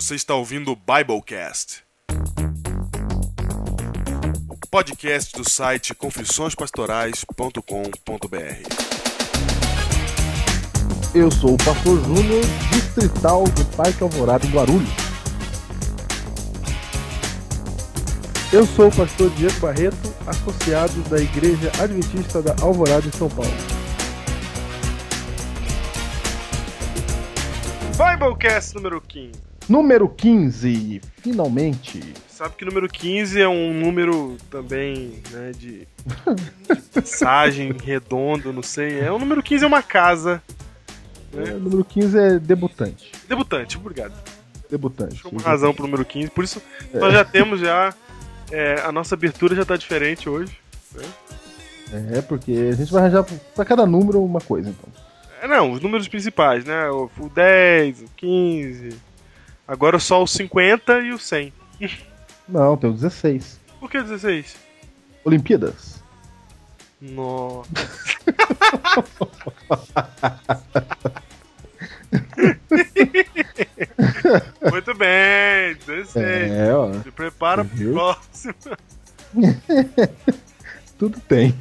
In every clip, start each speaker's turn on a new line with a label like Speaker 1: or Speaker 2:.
Speaker 1: Você está ouvindo o Biblecast. O podcast do site confissõespastorais.com.br.
Speaker 2: Eu sou o Pastor Júnior, distrital do Parque Alvorada em Guarulhos. Eu sou o pastor Diego Barreto, associado da Igreja Adventista da Alvorada em São Paulo.
Speaker 3: Biblecast número 15.
Speaker 2: Número 15, finalmente.
Speaker 3: Sabe que número 15 é um número também, né, de, de passagem redondo, não sei. É o número 15 é uma casa.
Speaker 2: É, o número 15 é debutante.
Speaker 3: Debutante, obrigado.
Speaker 2: Debutante.
Speaker 3: Acho uma razão pro número 15. Por isso, nós já temos já. é, a nossa abertura já tá diferente hoje.
Speaker 2: É, porque a gente vai arranjar pra cada número uma coisa, então.
Speaker 3: É, não, os números principais, né? O 10, o 15. Agora só o 50 e o 100.
Speaker 2: Não, tem o 16.
Speaker 3: Por que 16?
Speaker 2: Olimpíadas.
Speaker 3: Nossa. Muito bem, 16.
Speaker 2: É, ó.
Speaker 3: Se prepara pro próximo.
Speaker 2: Tudo tem.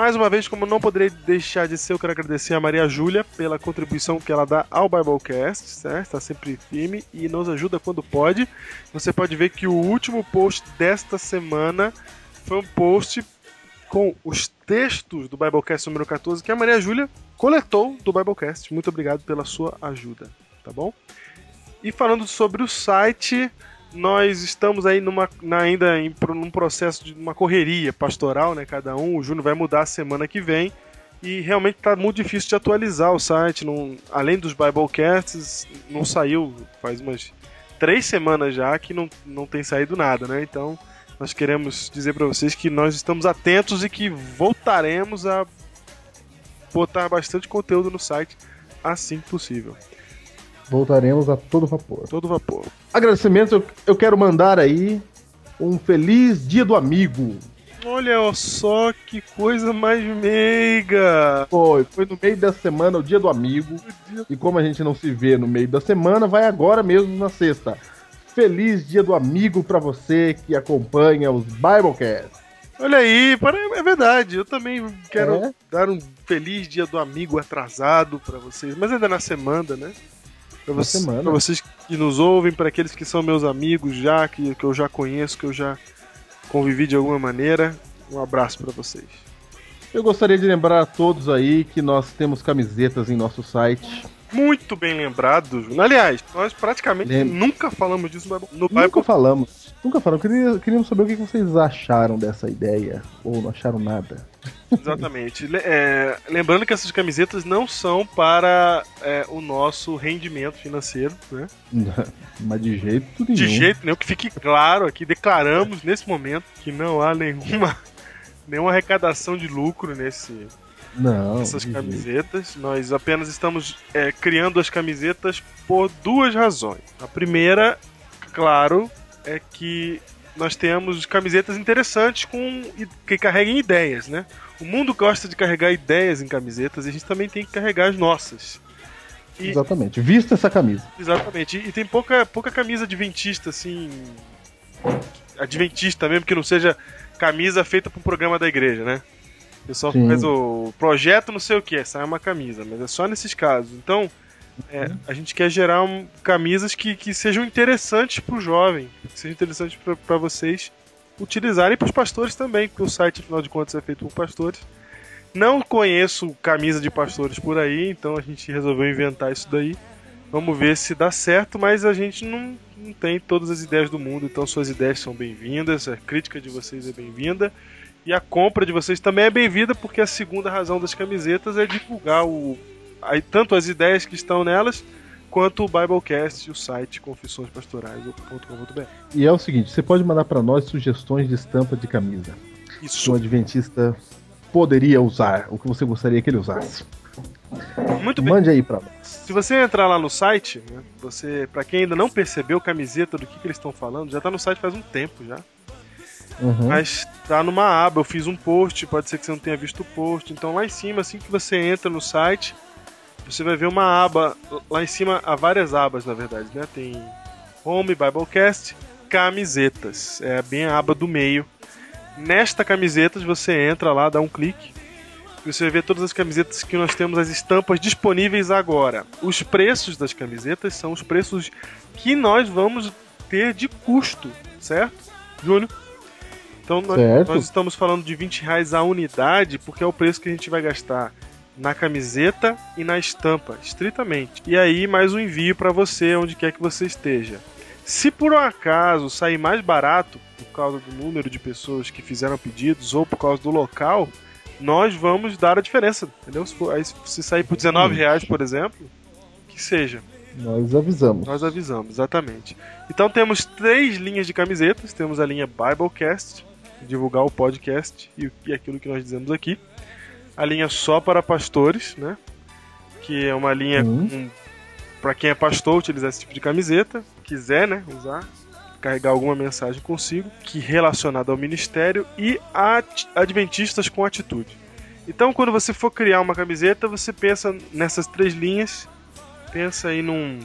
Speaker 3: Mais uma vez, como não poderia deixar de ser, eu quero agradecer a Maria Júlia pela contribuição que ela dá ao Biblecast? Está sempre firme e nos ajuda quando pode. Você pode ver que o último post desta semana foi um post com os textos do Biblecast número 14 que a Maria Júlia coletou do Biblecast. Muito obrigado pela sua ajuda, tá bom? E falando sobre o site, nós estamos aí numa, ainda em, num processo de uma correria pastoral, né? Cada um. O Júnior vai mudar semana que vem. E realmente está muito difícil de atualizar o site. Não, além dos Biblecasts, não saiu faz umas três semanas já que não, não tem saído nada, né? Então nós queremos dizer para vocês que nós estamos atentos e que voltaremos a botar bastante conteúdo no site assim que possível.
Speaker 2: Voltaremos a todo vapor.
Speaker 3: Todo vapor.
Speaker 2: Agradecimentos, eu, eu quero mandar aí um feliz dia do amigo.
Speaker 3: Olha só que coisa mais meiga.
Speaker 2: Foi, foi no meio da semana, o dia do amigo. E como a gente não se vê no meio da semana, vai agora mesmo na sexta. Feliz dia do amigo pra você que acompanha os Biblecasts.
Speaker 3: Olha aí, para- é verdade. Eu também quero
Speaker 2: É?
Speaker 3: dar um feliz dia do amigo atrasado pra vocês, mas ainda na semana, né? Pra, você- pra vocês que nos ouvem, para aqueles que são meus amigos já, que, que eu já conheço, que eu já convivi de alguma maneira, um abraço pra vocês.
Speaker 2: Eu gostaria de lembrar a todos aí que nós temos camisetas em nosso site.
Speaker 3: Muito bem lembrado, Júnior. Aliás, nós praticamente
Speaker 2: Lembra.
Speaker 3: nunca falamos disso no Bible-
Speaker 2: Nunca
Speaker 3: Bible
Speaker 2: falamos. Nunca falamos. Queria, queríamos saber o que vocês acharam dessa ideia. Ou não acharam nada.
Speaker 3: Exatamente. É, lembrando que essas camisetas não são para é, o nosso rendimento financeiro, né?
Speaker 2: Mas de jeito nenhum.
Speaker 3: De jeito nenhum, que fique claro aqui, declaramos nesse momento que não há nenhuma, nenhuma arrecadação de lucro nesse,
Speaker 2: Não. jeito.
Speaker 3: camisetas. Nós apenas estamos é, criando as camisetas por duas razões. A primeira, claro, é que nós temos camisetas interessantes com que carreguem ideias, né? O mundo gosta de carregar ideias em camisetas e a gente também tem que carregar as nossas. E-
Speaker 2: Exatamente. Vista essa camisa.
Speaker 3: Exatamente. E, e tem pouca, pouca camisa adventista, assim. Adventista mesmo, que não seja camisa feita para um programa da igreja, né? O pessoal
Speaker 2: Sim.
Speaker 3: faz o projeto não sei o que, sai uma camisa, mas é só nesses casos. Então, é, a gente quer gerar um- camisas que, que sejam interessantes para o jovem, que sejam interessantes para vocês utilizarem para os pastores também, porque o site, afinal de contas, é feito por pastores. Não conheço camisa de pastores por aí, então a gente resolveu inventar isso daí. Vamos ver se dá certo, mas a gente não, não tem todas as ideias do mundo, então suas ideias são bem-vindas, a crítica de vocês é bem-vinda e a compra de vocês também é bem-vinda, porque a segunda razão das camisetas é divulgar o, aí, tanto as ideias que estão nelas quanto o Biblecast e o site confissõespastorais.com.br.
Speaker 2: E é o seguinte: você pode mandar pra nós sugestões de estampa de camisa. Que um
Speaker 3: Isso,
Speaker 2: adventista poderia usar. O que você gostaria que ele usasse.
Speaker 3: muito bem.
Speaker 2: Mande aí pra nós.
Speaker 3: Se você entrar lá no site, né, você, para quem ainda não percebeu camiseta do que, que eles estão falando, já tá no site faz um tempo já.
Speaker 2: Uhum.
Speaker 3: Mas tá numa aba, eu fiz um post, pode ser que você não tenha visto o post. Então lá em cima, assim que você entra no site, você vai ver uma aba lá em cima, há várias abas na verdade, né? Tem Home, Biblecast, Camisetas. É bem a aba do meio. Nesta camisetas você entra lá, dá um clique. E você vai ver todas as camisetas que nós temos, as estampas disponíveis agora. Os preços das camisetas são os preços que nós vamos ter de custo, certo, Júnior? Então nós, nós estamos falando de 20 reais a unidade, porque é o preço que a gente vai gastar na camiseta e na estampa, estritamente. E aí mais um envio para você, onde quer que você esteja. Se por um acaso sair mais barato, por causa do número de pessoas que fizeram pedidos ou por causa do local, nós vamos dar a diferença, entendeu? Se, for, aí, se sair por 19 reais, por exemplo, que seja.
Speaker 2: Nós avisamos.
Speaker 3: Nós avisamos, exatamente. Então temos três linhas de camisetas. Temos a linha Biblecast, divulgar o podcast e, e aquilo que nós dizemos aqui. A linha só para pastores, né? Que é uma linha
Speaker 2: Hum.
Speaker 3: para quem é pastor utilizar esse tipo de camiseta, quiser, né, usar, carregar alguma mensagem consigo, que relacionada ao ministério e at- adventistas com atitude. Então, quando você for criar uma camiseta, você pensa nessas três linhas, pensa aí num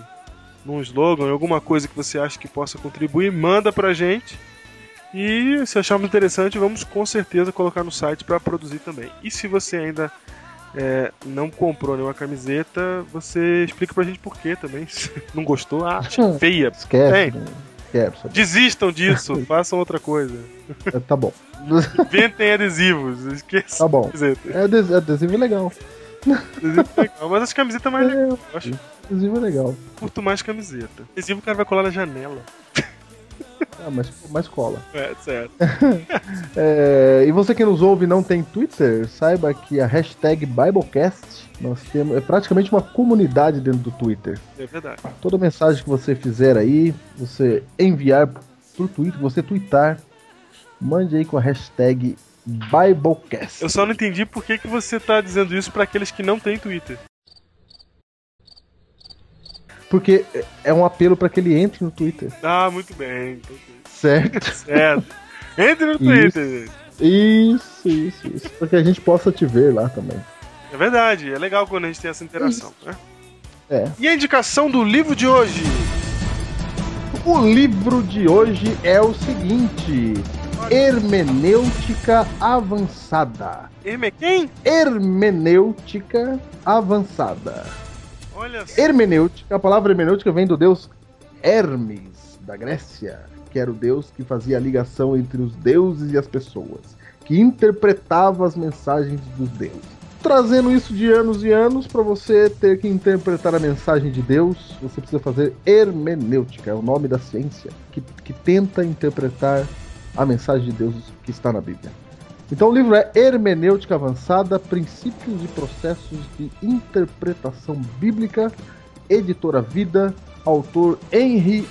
Speaker 3: num slogan, alguma coisa que você acha que possa contribuir, manda pra gente. E se acharmos interessante, vamos com certeza colocar no site para produzir também. E se você ainda é, não comprou nenhuma camiseta, você explica pra gente por quê também. Se não gostou, ah, feia.
Speaker 2: Esquece. Né? Esquece.
Speaker 3: Desistam disso, façam outra coisa.
Speaker 2: É, Tá bom.
Speaker 3: Inventem adesivos, esqueçam
Speaker 2: Tá bom. É ades- adesivo legal.
Speaker 3: Adesivo é legal, mas as camisetas mais legais, eu acho.
Speaker 2: Adesivo é legal.
Speaker 3: Curto mais camiseta. Adesivo o cara vai colar na janela.
Speaker 2: Ah, mas, mas cola.
Speaker 3: É, certo.
Speaker 2: É, e você que nos ouve e não tem Twitter, saiba que a hashtag Biblecast nós temos, é praticamente uma comunidade dentro do Twitter.
Speaker 3: É verdade.
Speaker 2: Toda mensagem que você fizer aí, você enviar pro Twitter, você twittar, mande aí com a hashtag Biblecast.
Speaker 3: Eu só não entendi por que, que você tá dizendo isso pra aqueles que não têm Twitter.
Speaker 2: Porque é um apelo para que ele entre no Twitter,
Speaker 3: Ah, muito bem.
Speaker 2: certo?
Speaker 3: Certo. Entre no. Twitter.
Speaker 2: Isso, isso, isso. Para que a gente possa te ver lá também.
Speaker 3: É verdade, é legal quando a gente tem essa interação, né?
Speaker 2: É.
Speaker 3: E a indicação do livro de hoje?
Speaker 2: O livro de hoje é o seguinte: Hermenêutica Avançada.
Speaker 3: Herme quem?
Speaker 2: Hermenêutica Avançada. Hermenêutica, a palavra hermenêutica vem do deus Hermes, da Grécia, que era o deus que fazia a ligação entre os deuses e as pessoas, que interpretava as mensagens dos deuses. Trazendo isso de anos e anos, para você ter que interpretar a mensagem de Deus, você precisa fazer hermenêutica, é o nome da ciência, que, que tenta interpretar a mensagem de Deus que está na Bíblia. Então o livro é Hermenêutica Avançada, Princípios e Processos de Interpretação Bíblica, editora Vida, autor Henry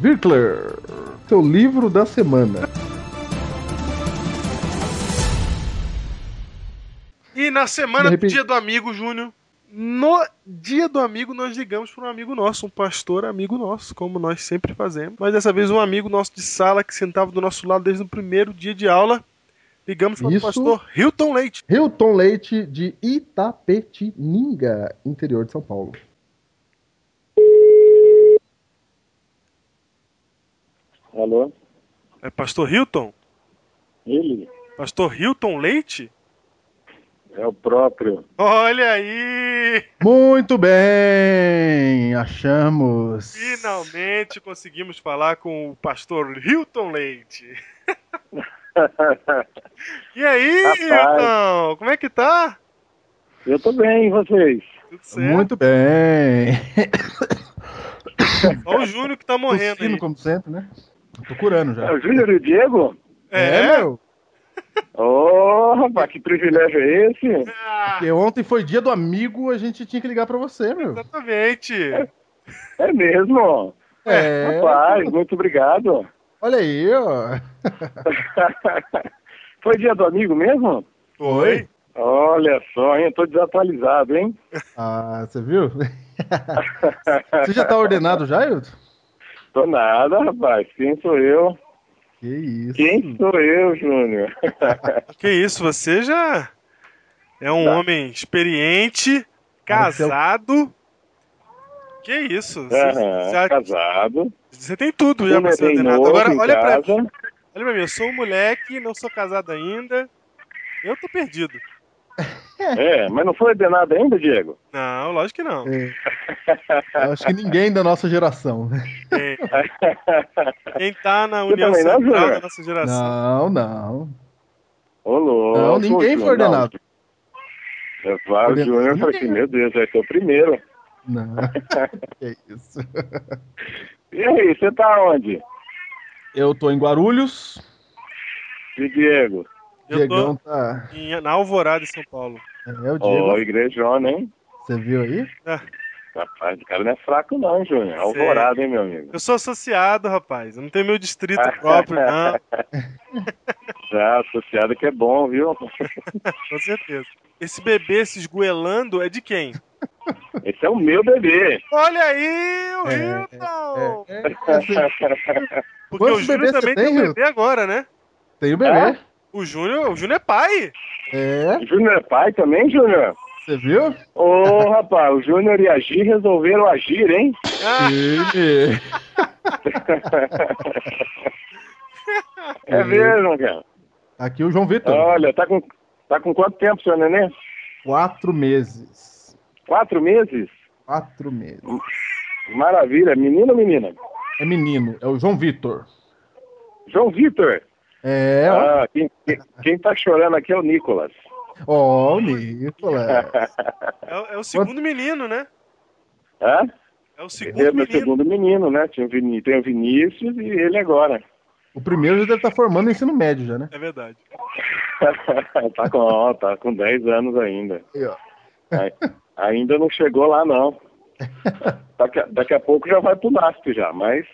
Speaker 2: Virkler. Seu livro da semana.
Speaker 3: E na semana
Speaker 2: De
Speaker 3: do
Speaker 2: repente-
Speaker 3: Dia do Amigo, Júnior, no Dia do Amigo, nós ligamos para um amigo nosso, um pastor amigo nosso, como nós sempre fazemos. Mas dessa vez, um amigo nosso de sala que sentava do nosso lado desde o primeiro dia de aula. Ligamos para o
Speaker 2: Isso.
Speaker 3: pastor Hilton Leite.
Speaker 2: Hilton Leite, de Itapetininga, interior de São Paulo.
Speaker 4: Alô?
Speaker 3: É pastor Hilton?
Speaker 4: Ele?
Speaker 3: Pastor Hilton Leite?
Speaker 4: É o próprio.
Speaker 3: Olha aí!
Speaker 2: Muito bem, achamos.
Speaker 3: Finalmente conseguimos falar com o pastor Hilton Leite. E aí,
Speaker 4: Rapaz.
Speaker 3: Hilton? Como é que tá?
Speaker 4: Eu tô bem, e vocês?
Speaker 3: Tudo certo?
Speaker 2: Muito bem.
Speaker 3: Só o Júnior que tá morrendo
Speaker 2: Tossindo,
Speaker 3: aí.
Speaker 2: como sempre, né? Tô curando
Speaker 4: É
Speaker 2: já.
Speaker 4: o Júnior e o Diego?
Speaker 3: É?
Speaker 2: meu.
Speaker 4: Ô, rapaz, que privilégio é esse?
Speaker 3: Ah,
Speaker 2: Porque ontem foi dia do amigo, a gente tinha que ligar pra você, meu.
Speaker 3: exatamente.
Speaker 4: É mesmo?
Speaker 2: É.
Speaker 4: Rapaz, muito obrigado.
Speaker 2: Olha aí, ó.
Speaker 4: Foi dia do amigo mesmo?
Speaker 3: Foi?
Speaker 4: Olha só, hein? Eu tô desatualizado, hein?
Speaker 2: Ah, você viu? Você já tá ordenado já, Hilton?
Speaker 4: Tô nada, rapaz. Quem sou eu?
Speaker 2: Que isso.
Speaker 4: Quem sou eu, Júnior?
Speaker 3: Que isso, você já é um
Speaker 4: Tá.
Speaker 3: homem experiente, casado. Que isso? Você,
Speaker 4: Aham,
Speaker 3: já-
Speaker 4: casado.
Speaker 3: Você tem tudo já pra ser ordenado. Agora, olha pra,
Speaker 4: casa.
Speaker 3: olha pra mim, eu sou um moleque, não sou casado ainda. Eu tô perdido.
Speaker 4: É, mas não foi ordenado ainda, Diego?
Speaker 3: Não, lógico que não.
Speaker 2: É, eu acho que ninguém da nossa geração.
Speaker 3: Quem, quem tá na
Speaker 4: Você
Speaker 3: União
Speaker 4: não,
Speaker 3: Central
Speaker 4: Júnior?
Speaker 3: da nossa geração.
Speaker 2: Não, não.
Speaker 4: Ô, louco.
Speaker 2: Não, ninguém foi ordenado.
Speaker 4: não. Falo,
Speaker 2: Ordenado
Speaker 4: Júnior, eu falei
Speaker 2: ninguém.
Speaker 4: que, meu Deus, vai ser o primeiro.
Speaker 2: Não. que isso.
Speaker 4: E aí, você tá onde?
Speaker 2: Eu tô em Guarulhos.
Speaker 4: E Diego?
Speaker 3: Eu
Speaker 2: Diegão
Speaker 3: tô
Speaker 2: tá.
Speaker 3: em- na Alvorada, em São Paulo.
Speaker 2: É o
Speaker 4: Ó,
Speaker 2: Diego.
Speaker 4: igrejona, hein?
Speaker 2: Você viu aí?
Speaker 4: Rapaz, o cara não é fraco não, Júnior. Alvorada, hein, meu amigo?
Speaker 3: Eu sou associado, rapaz. Eu não tenho meu distrito próprio, não.
Speaker 4: Já, associado que é bom, viu?
Speaker 3: Com certeza. Esse bebê se esgoelando é de quem?
Speaker 4: Esse é o meu bebê.
Speaker 3: Olha aí, o
Speaker 2: É,
Speaker 3: Hilton!
Speaker 2: É, é, assim,
Speaker 3: Porque
Speaker 2: Quantos
Speaker 3: o Júnior também
Speaker 2: tem,
Speaker 3: tem um bebê agora, né?
Speaker 2: tem o bebê.
Speaker 3: O Júnior, o Júnior é pai.
Speaker 2: É,
Speaker 4: Júnior é pai também, Júnior?
Speaker 2: você viu?
Speaker 4: Ô, rapaz, o Júnior e a Gi resolveram agir, hein?
Speaker 3: Ah.
Speaker 4: É mesmo, cara.
Speaker 2: Aqui o João Vitor.
Speaker 4: Olha, tá com, tá com quanto tempo, seu neném?
Speaker 2: Quatro meses.
Speaker 4: Quatro meses?
Speaker 2: Quatro meses.
Speaker 4: Maravilha. Menino ou menina?
Speaker 2: É menino, é o João Vitor.
Speaker 4: João Vitor.
Speaker 2: É.
Speaker 4: Ah, quem, quem, quem tá chorando aqui é o Nicolas.
Speaker 2: Ó, o Nicolas.
Speaker 3: é, o- é o segundo menino, né?
Speaker 4: Hã?
Speaker 3: É o segundo
Speaker 4: Ele é meu
Speaker 3: menino.
Speaker 4: segundo menino, né? O Tem o Vinícius e ele agora.
Speaker 2: O primeiro já deve estar formando ensino médio já, né?
Speaker 3: É verdade.
Speaker 4: tá, com, ó, tá com 10 anos ainda.
Speaker 2: Aí, ó.
Speaker 4: Ainda não chegou lá, não. Daqui a, daqui a pouco já vai pro NASP já, mas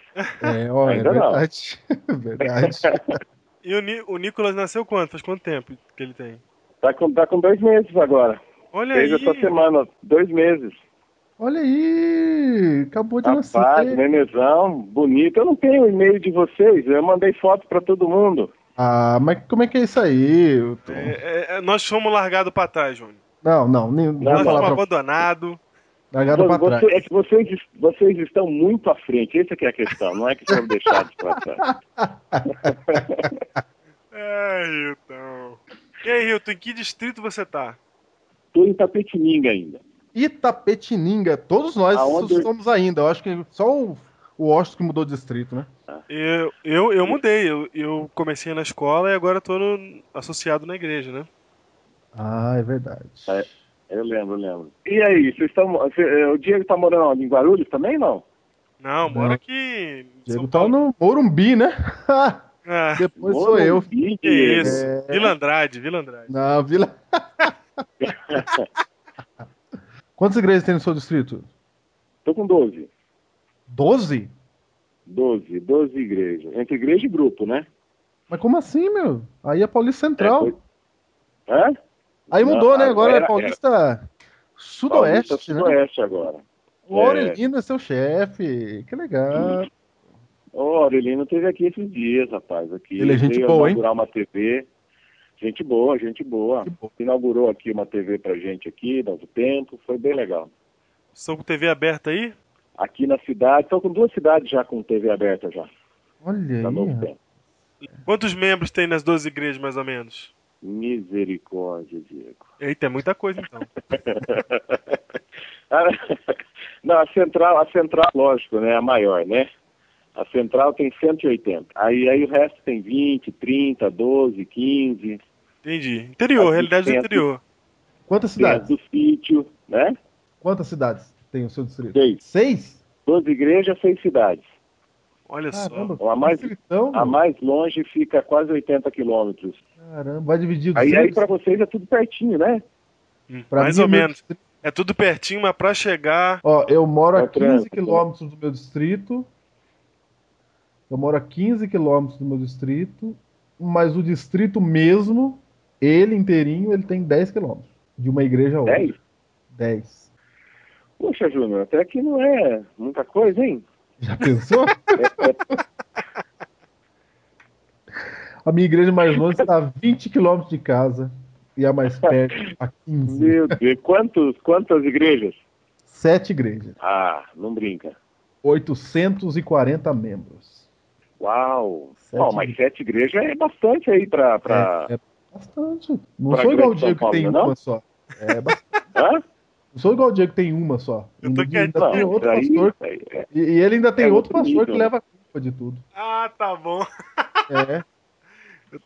Speaker 2: É, ó, é
Speaker 4: Ainda não.
Speaker 2: verdade. verdade.
Speaker 3: E o, Ni- o Nicolas nasceu quanto? Faz quanto tempo que ele tem?
Speaker 4: tá com, tá com dois meses agora.
Speaker 3: Olha
Speaker 4: Fez
Speaker 3: aí.
Speaker 4: essa semana, dois meses.
Speaker 2: Olha aí, acabou de
Speaker 4: Rapaz,
Speaker 2: nascer.
Speaker 4: nenezão, bonito. Eu não tenho o e-mail de vocês, eu mandei foto pra todo mundo.
Speaker 2: Ah, mas como é que é isso aí? Hilton?
Speaker 3: É, é, é, nós fomos largados pra trás, Júnior.
Speaker 2: Não, não, nem, não
Speaker 3: fomos
Speaker 2: pra
Speaker 3: abandonados.
Speaker 2: largado
Speaker 4: Você-
Speaker 2: trás.
Speaker 4: é que vocês, vocês estão muito à frente, essa que é a questão, não é que foram deixados pra trás.
Speaker 3: Ai, Hilton. E aí, Hilton, em que distrito você tá?
Speaker 4: Tô em Tapetininga ainda.
Speaker 2: Itapetininga, todos nós
Speaker 4: Aonde-
Speaker 2: somos ainda. Eu acho que só o, o Washington que mudou de distrito, né?
Speaker 3: Eu, eu, eu mudei. Eu, eu comecei na escola e agora tô no- associado na igreja, né?
Speaker 2: Ah, é verdade.
Speaker 4: É. Eu lembro, eu lembro. E aí, vocês estão. eh, O Diego tá morando onde? em Guarulhos também, não?
Speaker 3: Não,
Speaker 2: Não.
Speaker 3: moro aqui
Speaker 2: Diego tá no Morumbi, né?
Speaker 3: Ah,
Speaker 2: Depois sou eu.
Speaker 3: Que isso.
Speaker 2: É.
Speaker 3: Vila Andrade, Vila Andrade.
Speaker 2: Na Vila. Quantas igrejas tem no seu distrito?
Speaker 4: Tô com 12.
Speaker 2: Doze?
Speaker 4: 12, 12 igrejas. Entre igreja e grupo, né?
Speaker 2: Mas como assim, meu? Aí é Paulista Central.
Speaker 4: É, foi- Hã?
Speaker 2: Aí mudou,
Speaker 4: Não,
Speaker 2: né? Agora
Speaker 4: era-
Speaker 2: é Paulista Sudoeste,
Speaker 4: Paulista
Speaker 2: né?
Speaker 4: Sudoeste agora.
Speaker 2: O Aurelino é seu chefe. Que legal.
Speaker 4: O Aurelino teve aqui esses dias, rapaz. Aqui
Speaker 2: Ele é gente
Speaker 4: veio
Speaker 2: boa, hein?
Speaker 4: inaugurar uma TV. Gente boa, gente boa. Inaugurou aqui uma TV pra gente aqui, novo tempo. Foi bem legal.
Speaker 3: Estão com TV aberta aí?
Speaker 4: Aqui na cidade, estou com duas cidades já com TV aberta já.
Speaker 2: Olha
Speaker 4: Tá novo
Speaker 2: aí.
Speaker 4: tempo.
Speaker 3: Quantos membros tem nas 12 igrejas, mais ou menos?
Speaker 4: Misericórdia, Diego.
Speaker 3: Eita, é muita coisa, então.
Speaker 4: Não, a central, a central, lógico, né? A maior, né? A central tem 180. Aí, aí o resto tem 20, 30, 12, 15.
Speaker 3: Entendi. Interior, realidade do interior.
Speaker 2: Quantas cidades?
Speaker 4: do sítio, né?
Speaker 2: Quantas cidades tem o seu distrito?
Speaker 4: Seis.
Speaker 2: Seis?
Speaker 4: 12 igrejas, seis cidades.
Speaker 3: Olha
Speaker 2: Caramba,
Speaker 4: Ó, a mais- A mais longe fica a quase 80 quilômetros.
Speaker 2: Caramba, vai dividir
Speaker 4: Aí, aí
Speaker 2: 200
Speaker 4: para vocês é tudo pertinho, né?
Speaker 3: Hum, mais
Speaker 2: mim,
Speaker 3: ou menos.
Speaker 2: distrito-
Speaker 3: É tudo pertinho, mas pra chegar.
Speaker 2: Ó, eu moro
Speaker 4: É
Speaker 2: a
Speaker 4: o
Speaker 2: 15
Speaker 4: trânsito.
Speaker 2: quilômetros do meu distrito. Eu moro a 15 quilômetros do meu distrito. Mas o distrito mesmo, ele inteirinho, ele tem 10 quilômetros. De uma igreja a outra.
Speaker 4: 10?
Speaker 2: 10.
Speaker 4: Poxa, Júnior, até que não é muita coisa, hein?
Speaker 2: Já pensou? A minha igreja mais longe está a 20 quilômetros de casa. e a mais perto a 15.
Speaker 4: Meu Deus, quantos, quantas igrejas?
Speaker 2: Sete igrejas.
Speaker 4: Ah, não brinca.
Speaker 2: 840 membros.
Speaker 4: Uau!
Speaker 2: Sete
Speaker 4: Bom, mas sete igrejas é bastante aí pra. pra...
Speaker 2: É, é bastante. Não
Speaker 4: Pra
Speaker 2: sou igual o Diego que tem
Speaker 4: não?
Speaker 2: uma só. É bastante.
Speaker 4: Hã?
Speaker 2: Não sou igual o Diego que tem uma só.
Speaker 3: Eu tô
Speaker 2: Ainda, ainda tem outro
Speaker 4: aí,
Speaker 2: pastor.
Speaker 4: aí, é.
Speaker 2: E, ele ainda tem
Speaker 4: É
Speaker 2: outro
Speaker 4: outro
Speaker 2: pastor que leva a culpa de tudo.
Speaker 3: Ah, tá bom.
Speaker 2: É.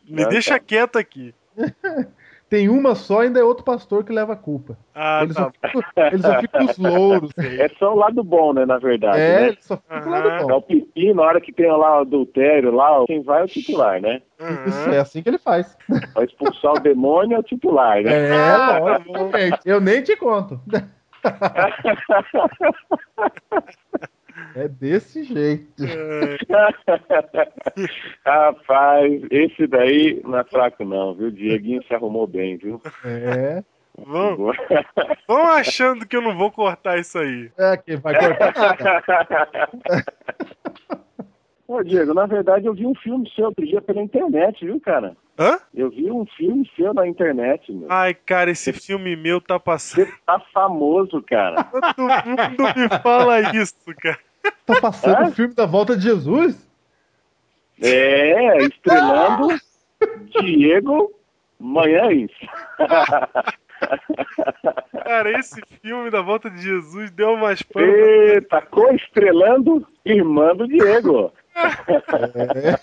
Speaker 3: Me
Speaker 4: Ah,
Speaker 3: deixa
Speaker 4: tá.
Speaker 3: quieto aqui.
Speaker 2: Tem uma só, ainda é outro pastor que leva a culpa.
Speaker 3: Ah,
Speaker 2: ele,
Speaker 3: tá
Speaker 2: só fica, ele só fica os louros.
Speaker 4: É só o lado bom, né, na verdade.
Speaker 2: É,
Speaker 4: né?
Speaker 2: só fica do lado
Speaker 3: Aham.
Speaker 4: É
Speaker 2: bom.
Speaker 4: o pepino, na hora que tem lá o adultério, lá, quem vai é o titular, né?
Speaker 2: Isso
Speaker 3: Aham.
Speaker 2: é assim que ele faz.
Speaker 4: Vai expulsar o demônio é o titular, né?
Speaker 2: É, lógico. Eu nem te conto. É desse jeito.
Speaker 3: É,
Speaker 4: Rapaz, esse daí não é fraco não, viu? Dieguinho se arrumou bem, viu?
Speaker 2: É.
Speaker 3: vão, vão achando que eu não vou cortar isso aí.
Speaker 2: É que vai cortar nada.
Speaker 4: Ô, Diego, na verdade eu vi um filme seu outro dia pela internet, viu, cara?
Speaker 3: Hã?
Speaker 4: Eu vi um filme seu na internet, meu.
Speaker 3: Ai, cara, esse filme meu tá passando.
Speaker 4: Você tá famoso, cara.
Speaker 3: Todo mundo me fala isso, cara.
Speaker 2: Tá passando o filme da volta de Jesus?
Speaker 4: É, estrelando Diego Manhães.
Speaker 3: Cara, esse filme da volta de Jesus deu umas panas.
Speaker 4: Eita, co-estrelando Irmã do Diego.
Speaker 2: É.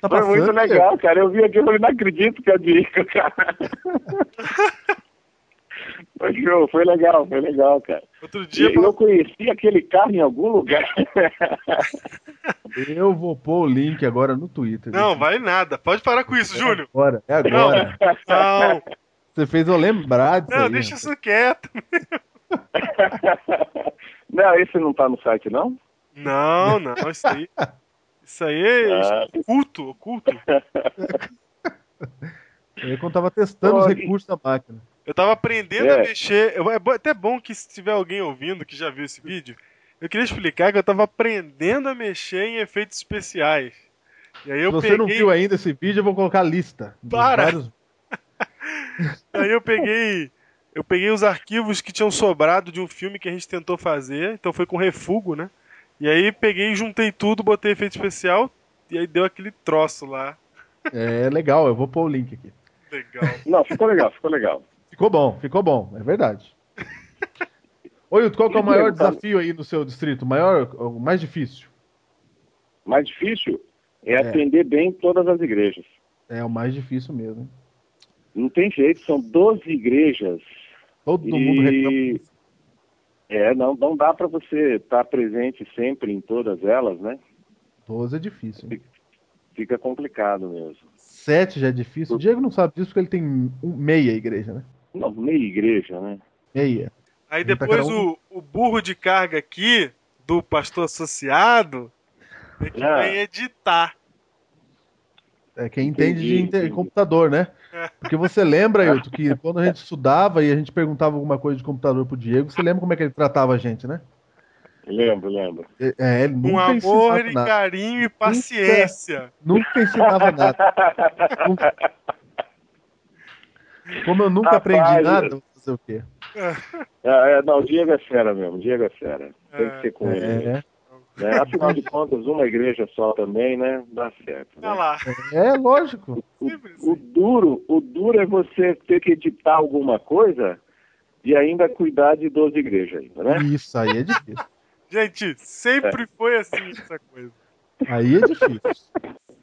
Speaker 2: Tá
Speaker 4: Foi muito legal, cara. Eu vi aquilo e falei, não acredito que é o Diego, cara. Foi show, foi legal, foi legal, cara.
Speaker 3: Outro dia.
Speaker 4: eu conheci aquele carro em algum lugar.
Speaker 2: Eu vou pôr o link agora no Twitter.
Speaker 3: Não, vale nada. Pode parar com isso, Júnior.
Speaker 2: Agora, é agora.
Speaker 3: Não,
Speaker 2: Você fez eu lembrar disso
Speaker 3: não,
Speaker 2: aí,
Speaker 3: deixa
Speaker 2: rapaz.
Speaker 3: isso quieto.
Speaker 4: não, esse não tá no site, não?
Speaker 3: Não, não, isso aí. Isso aí é
Speaker 4: Ah.
Speaker 3: oculto, oculto.
Speaker 2: Eu quando tava testando os recursos da máquina.
Speaker 3: Eu tava aprendendo a
Speaker 4: É.
Speaker 3: mexer. eu- É bo- até bom que se tiver alguém ouvindo que já viu esse vídeo, eu queria explicar que eu tava aprendendo a mexer em efeitos especiais. E aí eu
Speaker 2: Se você
Speaker 3: peguei,
Speaker 2: não viu ainda esse vídeo, eu vou colocar a lista.
Speaker 3: Para!
Speaker 2: vários-
Speaker 3: aí eu peguei, eu peguei os arquivos que tinham sobrado de um filme que a gente tentou fazer, então foi com refugo, né? E aí peguei, juntei tudo, botei efeito especial e aí deu aquele troço lá.
Speaker 2: É legal, eu vou pôr o link aqui.
Speaker 3: Legal.
Speaker 4: Não, ficou legal, ficou legal.
Speaker 2: Ficou bom, ficou bom, é verdade. Ô, Hilton, qual que é o
Speaker 4: E
Speaker 2: maior
Speaker 4: tá-
Speaker 2: desafio aí no seu distrito? O maior, o mais difícil?
Speaker 4: Mais difícil é,
Speaker 2: É.
Speaker 4: atender bem todas as igrejas.
Speaker 2: É o mais difícil mesmo.
Speaker 4: Não tem jeito, são 12 igrejas.
Speaker 2: Todo mundo reclama.
Speaker 4: E é, não, não dá para você estar presente sempre em todas elas, né?
Speaker 2: 12 é difícil. hein?
Speaker 4: Fica complicado mesmo.
Speaker 2: 7 já é difícil. O Diego não sabe disso porque ele tem um- meia igreja, né?
Speaker 4: Não, meia igreja, né?
Speaker 2: Meia.
Speaker 3: Aí
Speaker 2: tá
Speaker 3: depois o, o burro de carga aqui, do pastor associado, é que
Speaker 4: Ah.
Speaker 3: vem editar.
Speaker 2: É quem entende
Speaker 4: Entendi,
Speaker 2: de
Speaker 4: entendi.
Speaker 2: computador, né?
Speaker 3: É.
Speaker 2: Porque você lembra, Hilton, que quando a gente estudava e a gente perguntava alguma coisa de computador pro Diego, você lembra como é que ele tratava a gente, né?
Speaker 4: Lembro, lembro.
Speaker 2: É, é, ele
Speaker 3: Com
Speaker 2: nunca
Speaker 3: amor e
Speaker 2: nada.
Speaker 3: carinho e paciência.
Speaker 2: Nunca ensinava nada. Nunca. Como eu nunca
Speaker 4: Rapaz,
Speaker 2: aprendi nada, vou fazer o quê?
Speaker 4: Ah, é, não, o Diego é fera mesmo, o Diego é fera. Tem que ser com ele.
Speaker 2: É,
Speaker 4: Né? Afinal de contas, uma igreja só também, né? Dá certo. né?
Speaker 3: Lá.
Speaker 2: é lógico.
Speaker 3: Sempre
Speaker 4: O
Speaker 3: assim.
Speaker 4: duro, o duro é você ter que editar alguma coisa e ainda cuidar de 12 igrejas ainda, né?
Speaker 2: Isso aí é difícil.
Speaker 3: Gente, sempre foi assim essa coisa.
Speaker 2: Aí é difícil.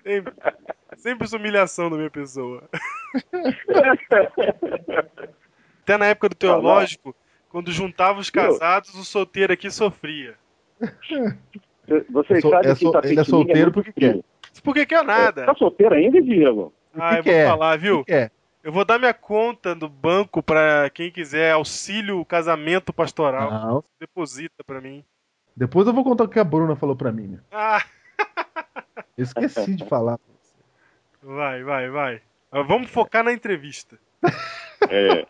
Speaker 3: Sempre, sempre essa humilhação da minha pessoa. Até na época do teológico, quando juntava os casados, o solteiro aqui sofria.
Speaker 4: Vocês
Speaker 2: Sol-
Speaker 4: sabem
Speaker 2: é
Speaker 4: que
Speaker 2: sol-
Speaker 4: Itapetininga
Speaker 2: ele é solteiro
Speaker 4: muito
Speaker 2: porque
Speaker 4: frio.
Speaker 3: Por que que é nada?
Speaker 4: Tá solteiro ainda, Diego?
Speaker 3: Ah, eu
Speaker 2: que
Speaker 3: vou
Speaker 2: é?
Speaker 3: falar, viu?
Speaker 2: que é?
Speaker 3: Eu vou dar minha conta do banco pra quem quiser auxílio casamento pastoral.
Speaker 2: Não.
Speaker 3: Deposita pra mim.
Speaker 2: Depois eu vou contar o que a Bruna falou pra mim. Né?
Speaker 3: Ah,
Speaker 2: Eu esqueci de falar.
Speaker 3: vai, vai, vai. Mas Vamos focar na entrevista.
Speaker 4: É.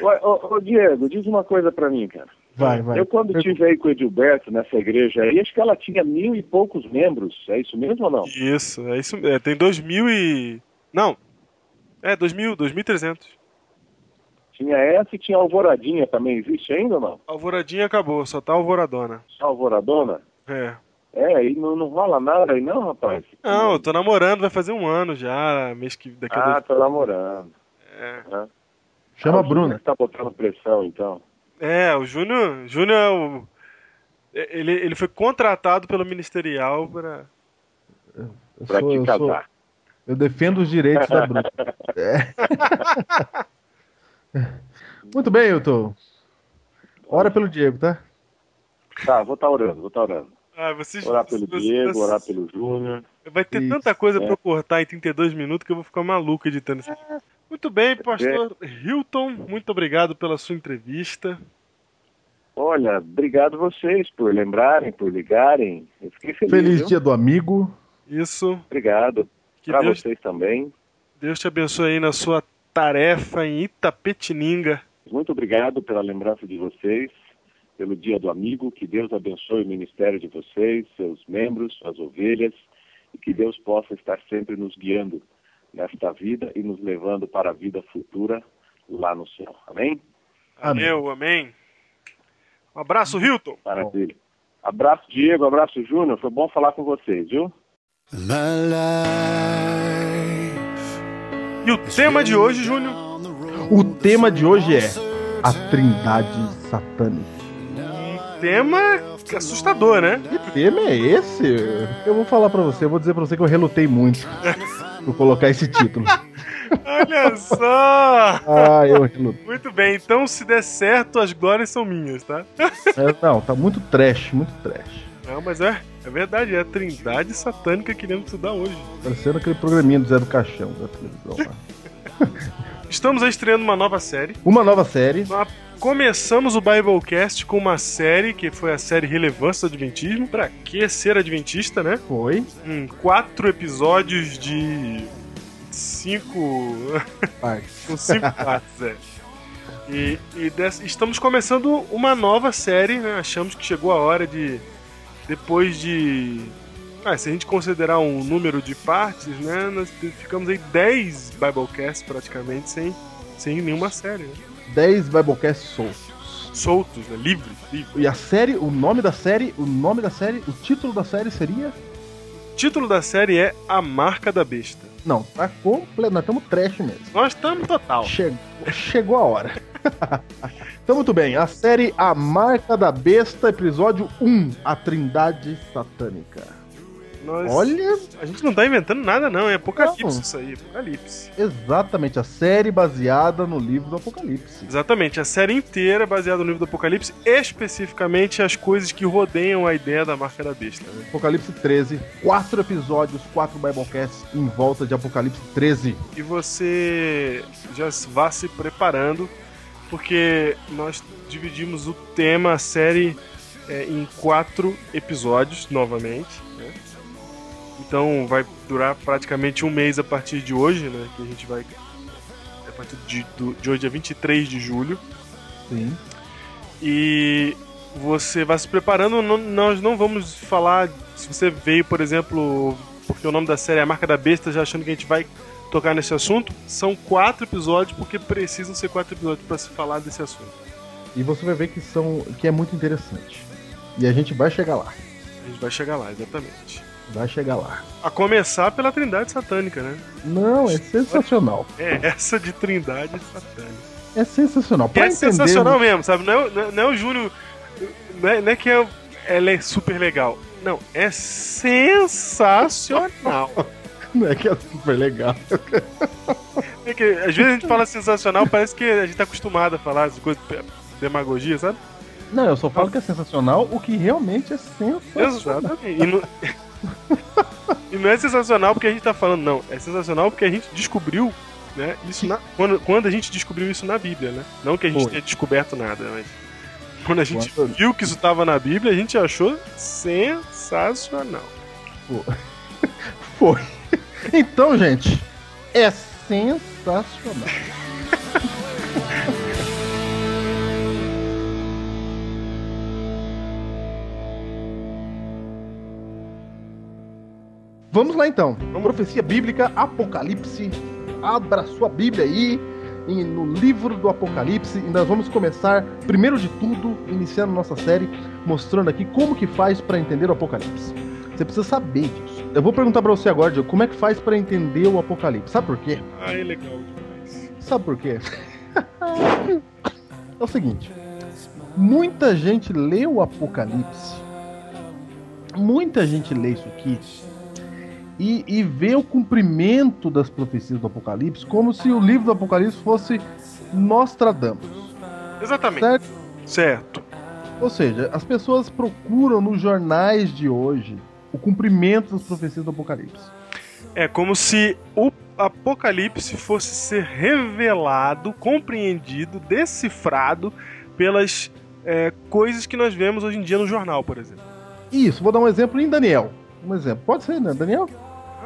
Speaker 4: Ô, ô, ô, Diego, diz uma coisa pra mim, cara.
Speaker 2: Vai, vai.
Speaker 4: Eu quando estive aí com o Edilberto nessa igreja aí, acho que ela tinha mil e poucos membros. É isso mesmo ou não?
Speaker 3: Isso, é isso. É, tem 2000 e. Não. É, 2000, 2300.
Speaker 4: Tinha essa e tinha Alvoradinha também. Existe ainda ou não?
Speaker 3: Alvoradinha acabou, só tá Alvoradona.
Speaker 4: Só Alvoradona?
Speaker 3: É.
Speaker 4: É, e não, não rola nada aí não, rapaz?
Speaker 3: Não, eu tô namorando, vai fazer um ano já, mês que daqui a
Speaker 4: Ah,
Speaker 3: dois...
Speaker 4: tô namorando.
Speaker 3: É.
Speaker 2: Chama
Speaker 4: Ah,
Speaker 2: a
Speaker 4: o Júnior
Speaker 2: Bruna.
Speaker 4: Tá botando pressão, então.
Speaker 3: É, o Júnior, Júnior é o é, ele, ele foi contratado pelo ministerial para
Speaker 4: Pra
Speaker 2: sou-
Speaker 4: te
Speaker 2: eu, sou-
Speaker 4: casar.
Speaker 2: eu defendo os direitos da Bruna. É. Muito bem, Hilton. Ora pelo Diego, tá?
Speaker 4: Tá, vou estar orando, vou estar orando.
Speaker 3: Ah, vocês
Speaker 4: Orar pelo
Speaker 3: vocês-
Speaker 4: Diego,
Speaker 3: vocês-
Speaker 4: orar pelo Júnior.
Speaker 3: Vai ter
Speaker 2: Isso,
Speaker 3: tanta coisa
Speaker 4: é.
Speaker 3: pra eu cortar em 32 minutos que eu vou ficar maluco editando isso. aqui. Muito bem, pastor Hilton, muito obrigado pela sua entrevista.
Speaker 4: Olha, obrigado vocês por lembrarem, por ligarem. Eu fiquei feliz.
Speaker 2: Feliz
Speaker 4: viu?
Speaker 2: dia do amigo.
Speaker 3: Isso,
Speaker 4: Obrigado.
Speaker 3: que
Speaker 4: Pra
Speaker 3: Deus,
Speaker 4: vocês também.
Speaker 3: Deus te abençoe aí na sua tarefa em Itapetininga.
Speaker 4: Muito obrigado pela lembrança de vocês, pelo Dia do Amigo. Que Deus abençoe o ministério de vocês, seus membros, suas ovelhas, e que Deus possa estar sempre nos guiando nesta vida e nos levando para a vida futura lá no céu. Amém?
Speaker 2: Amém.
Speaker 3: Amém, amém. Um abraço, Hilton.
Speaker 4: Maravilha. Abraço, Diego. Abraço, Júnior. Foi bom falar com vocês, viu?
Speaker 3: E o tema de hoje, Júnior,
Speaker 2: O tema de hoje é a Trindade Satânica.
Speaker 3: Tema assustador, né?
Speaker 2: Que tema é esse? Eu vou falar pra você, eu vou dizer pra você que eu relutei muito por colocar esse título.
Speaker 3: Olha só!
Speaker 2: Ah, eu relutei.
Speaker 3: Muito bem, então se der certo, as glórias são minhas, tá?
Speaker 2: É, Não, tá muito trash, muito trash.
Speaker 3: Não, mas é, é verdade, é a trindade satânica que iremos estudar hoje.
Speaker 2: Parecendo aquele programinha do Zé do Caixão da televisão lá.
Speaker 3: Estamos aí estreando uma nova série.
Speaker 2: Uma nova série.
Speaker 3: Nós Começamos o Biblecast com uma série que foi a série Relevância do Adventismo. Pra que ser adventista, né?
Speaker 2: Foi.
Speaker 3: Em quatro episódios de cinco. Com cinco partes, é. E, e des- estamos começando uma nova série, né? Achamos que chegou a hora de. Depois de. Ah, se a gente considerar um número de partes, né? Nós ficamos aí 10 Biblecasts praticamente sem, sem nenhuma série, né?
Speaker 2: 10 Biblecasts soltos.
Speaker 3: Soltos, né? Livres, livres.
Speaker 2: E a série, o nome da série, o nome da série, o título da série seria?
Speaker 3: O título da série é A Marca da Besta.
Speaker 2: Não, tá completo, nós estamos trash mesmo.
Speaker 3: Nós estamos total.
Speaker 2: Chegou, chegou a hora. então, muito bem. A série A Marca da Besta, episódio 1. A Trindade Satânica.
Speaker 3: Nós,
Speaker 2: Olha,
Speaker 3: A gente não tá inventando nada, não. É apocalipse
Speaker 2: Não.
Speaker 3: isso aí, apocalipse.
Speaker 2: exatamente a série baseada no livro do Apocalipse.
Speaker 3: Exatamente, a série inteira baseada no livro do Apocalipse, especificamente as coisas que rodeiam a ideia da marca da besta. Né?
Speaker 2: Apocalipse 13, quatro episódios, quatro Biblecasts em volta de Apocalipse 13.
Speaker 3: E você já vá se preparando, porque nós dividimos o tema, a série, é, em quatro episódios, novamente. Então vai durar praticamente um mês a partir de hoje, né? Que a gente vai. A partir de, do- de hoje é 23 de julho.
Speaker 2: Sim.
Speaker 3: E você vai se preparando. não- nós não vamos falar. Se você veio, por exemplo, porque o nome da série é a marca da besta, já achando que a gente vai tocar nesse assunto, são quatro episódios, porque precisam ser quatro episódios para se falar desse assunto.
Speaker 2: E você vai ver que são que é muito interessante. E a gente vai chegar lá.
Speaker 3: A gente vai chegar lá, exatamente.
Speaker 2: Vai chegar lá.
Speaker 3: A começar pela Trindade Satânica, né?
Speaker 2: Não, é sensacional.
Speaker 3: É essa de Trindade Satânica.
Speaker 2: É sensacional. Pra
Speaker 3: é
Speaker 2: entender,
Speaker 3: sensacional mesmo, sabe? Não é, o- não é- não é o Júnior. Não é, não é que é- ela é super legal. Não, é sensacional.
Speaker 2: Não é que é super legal.
Speaker 3: É que às vezes a gente fala sensacional, parece que a gente tá acostumado a falar as coisas demagogia, sabe?
Speaker 2: Não, eu só falo que é sensacional o que realmente é sensacional.
Speaker 3: Exatamente. E não... e não é sensacional porque a gente tá falando, não. É sensacional porque a gente descobriu, né? Isso na... quando, quando a gente descobriu isso na Bíblia, né? Não que a gente
Speaker 2: Foi.
Speaker 3: tenha descoberto nada, mas quando a gente
Speaker 2: Quando-
Speaker 3: viu que isso tava na Bíblia, a gente achou sensacional.
Speaker 2: Foi. Então, gente, é sensacional. Vamos lá então. Profecia bíblica, Apocalipse abra sua Bíblia aí no livro do Apocalipse e nós vamos começar, primeiro de tudo, iniciando nossa série, mostrando aqui como que faz para entender o Apocalipse. Você precisa saber disso. Eu vou perguntar para você agora, Diego, como é que faz para entender o Apocalipse? Sabe por quê?
Speaker 3: Ah, é legal demais.
Speaker 2: Sabe por quê? é o seguinte: muita gente lê o Apocalipse, muita gente lê isso aqui e, e vê o cumprimento das profecias do Apocalipse como se o livro do Apocalipse fosse Nostradamus,
Speaker 3: Exatamente.
Speaker 2: certo?
Speaker 3: Certo.
Speaker 2: Ou seja, as pessoas procuram nos jornais de hoje o cumprimento das profecias do Apocalipse.
Speaker 3: É como se o Apocalipse fosse ser revelado, compreendido, decifrado pelas é, coisas que nós vemos hoje em dia no jornal, por exemplo.
Speaker 2: Isso, vou dar um exemplo em Daniel. Um exemplo. Pode ser, né? Daniel?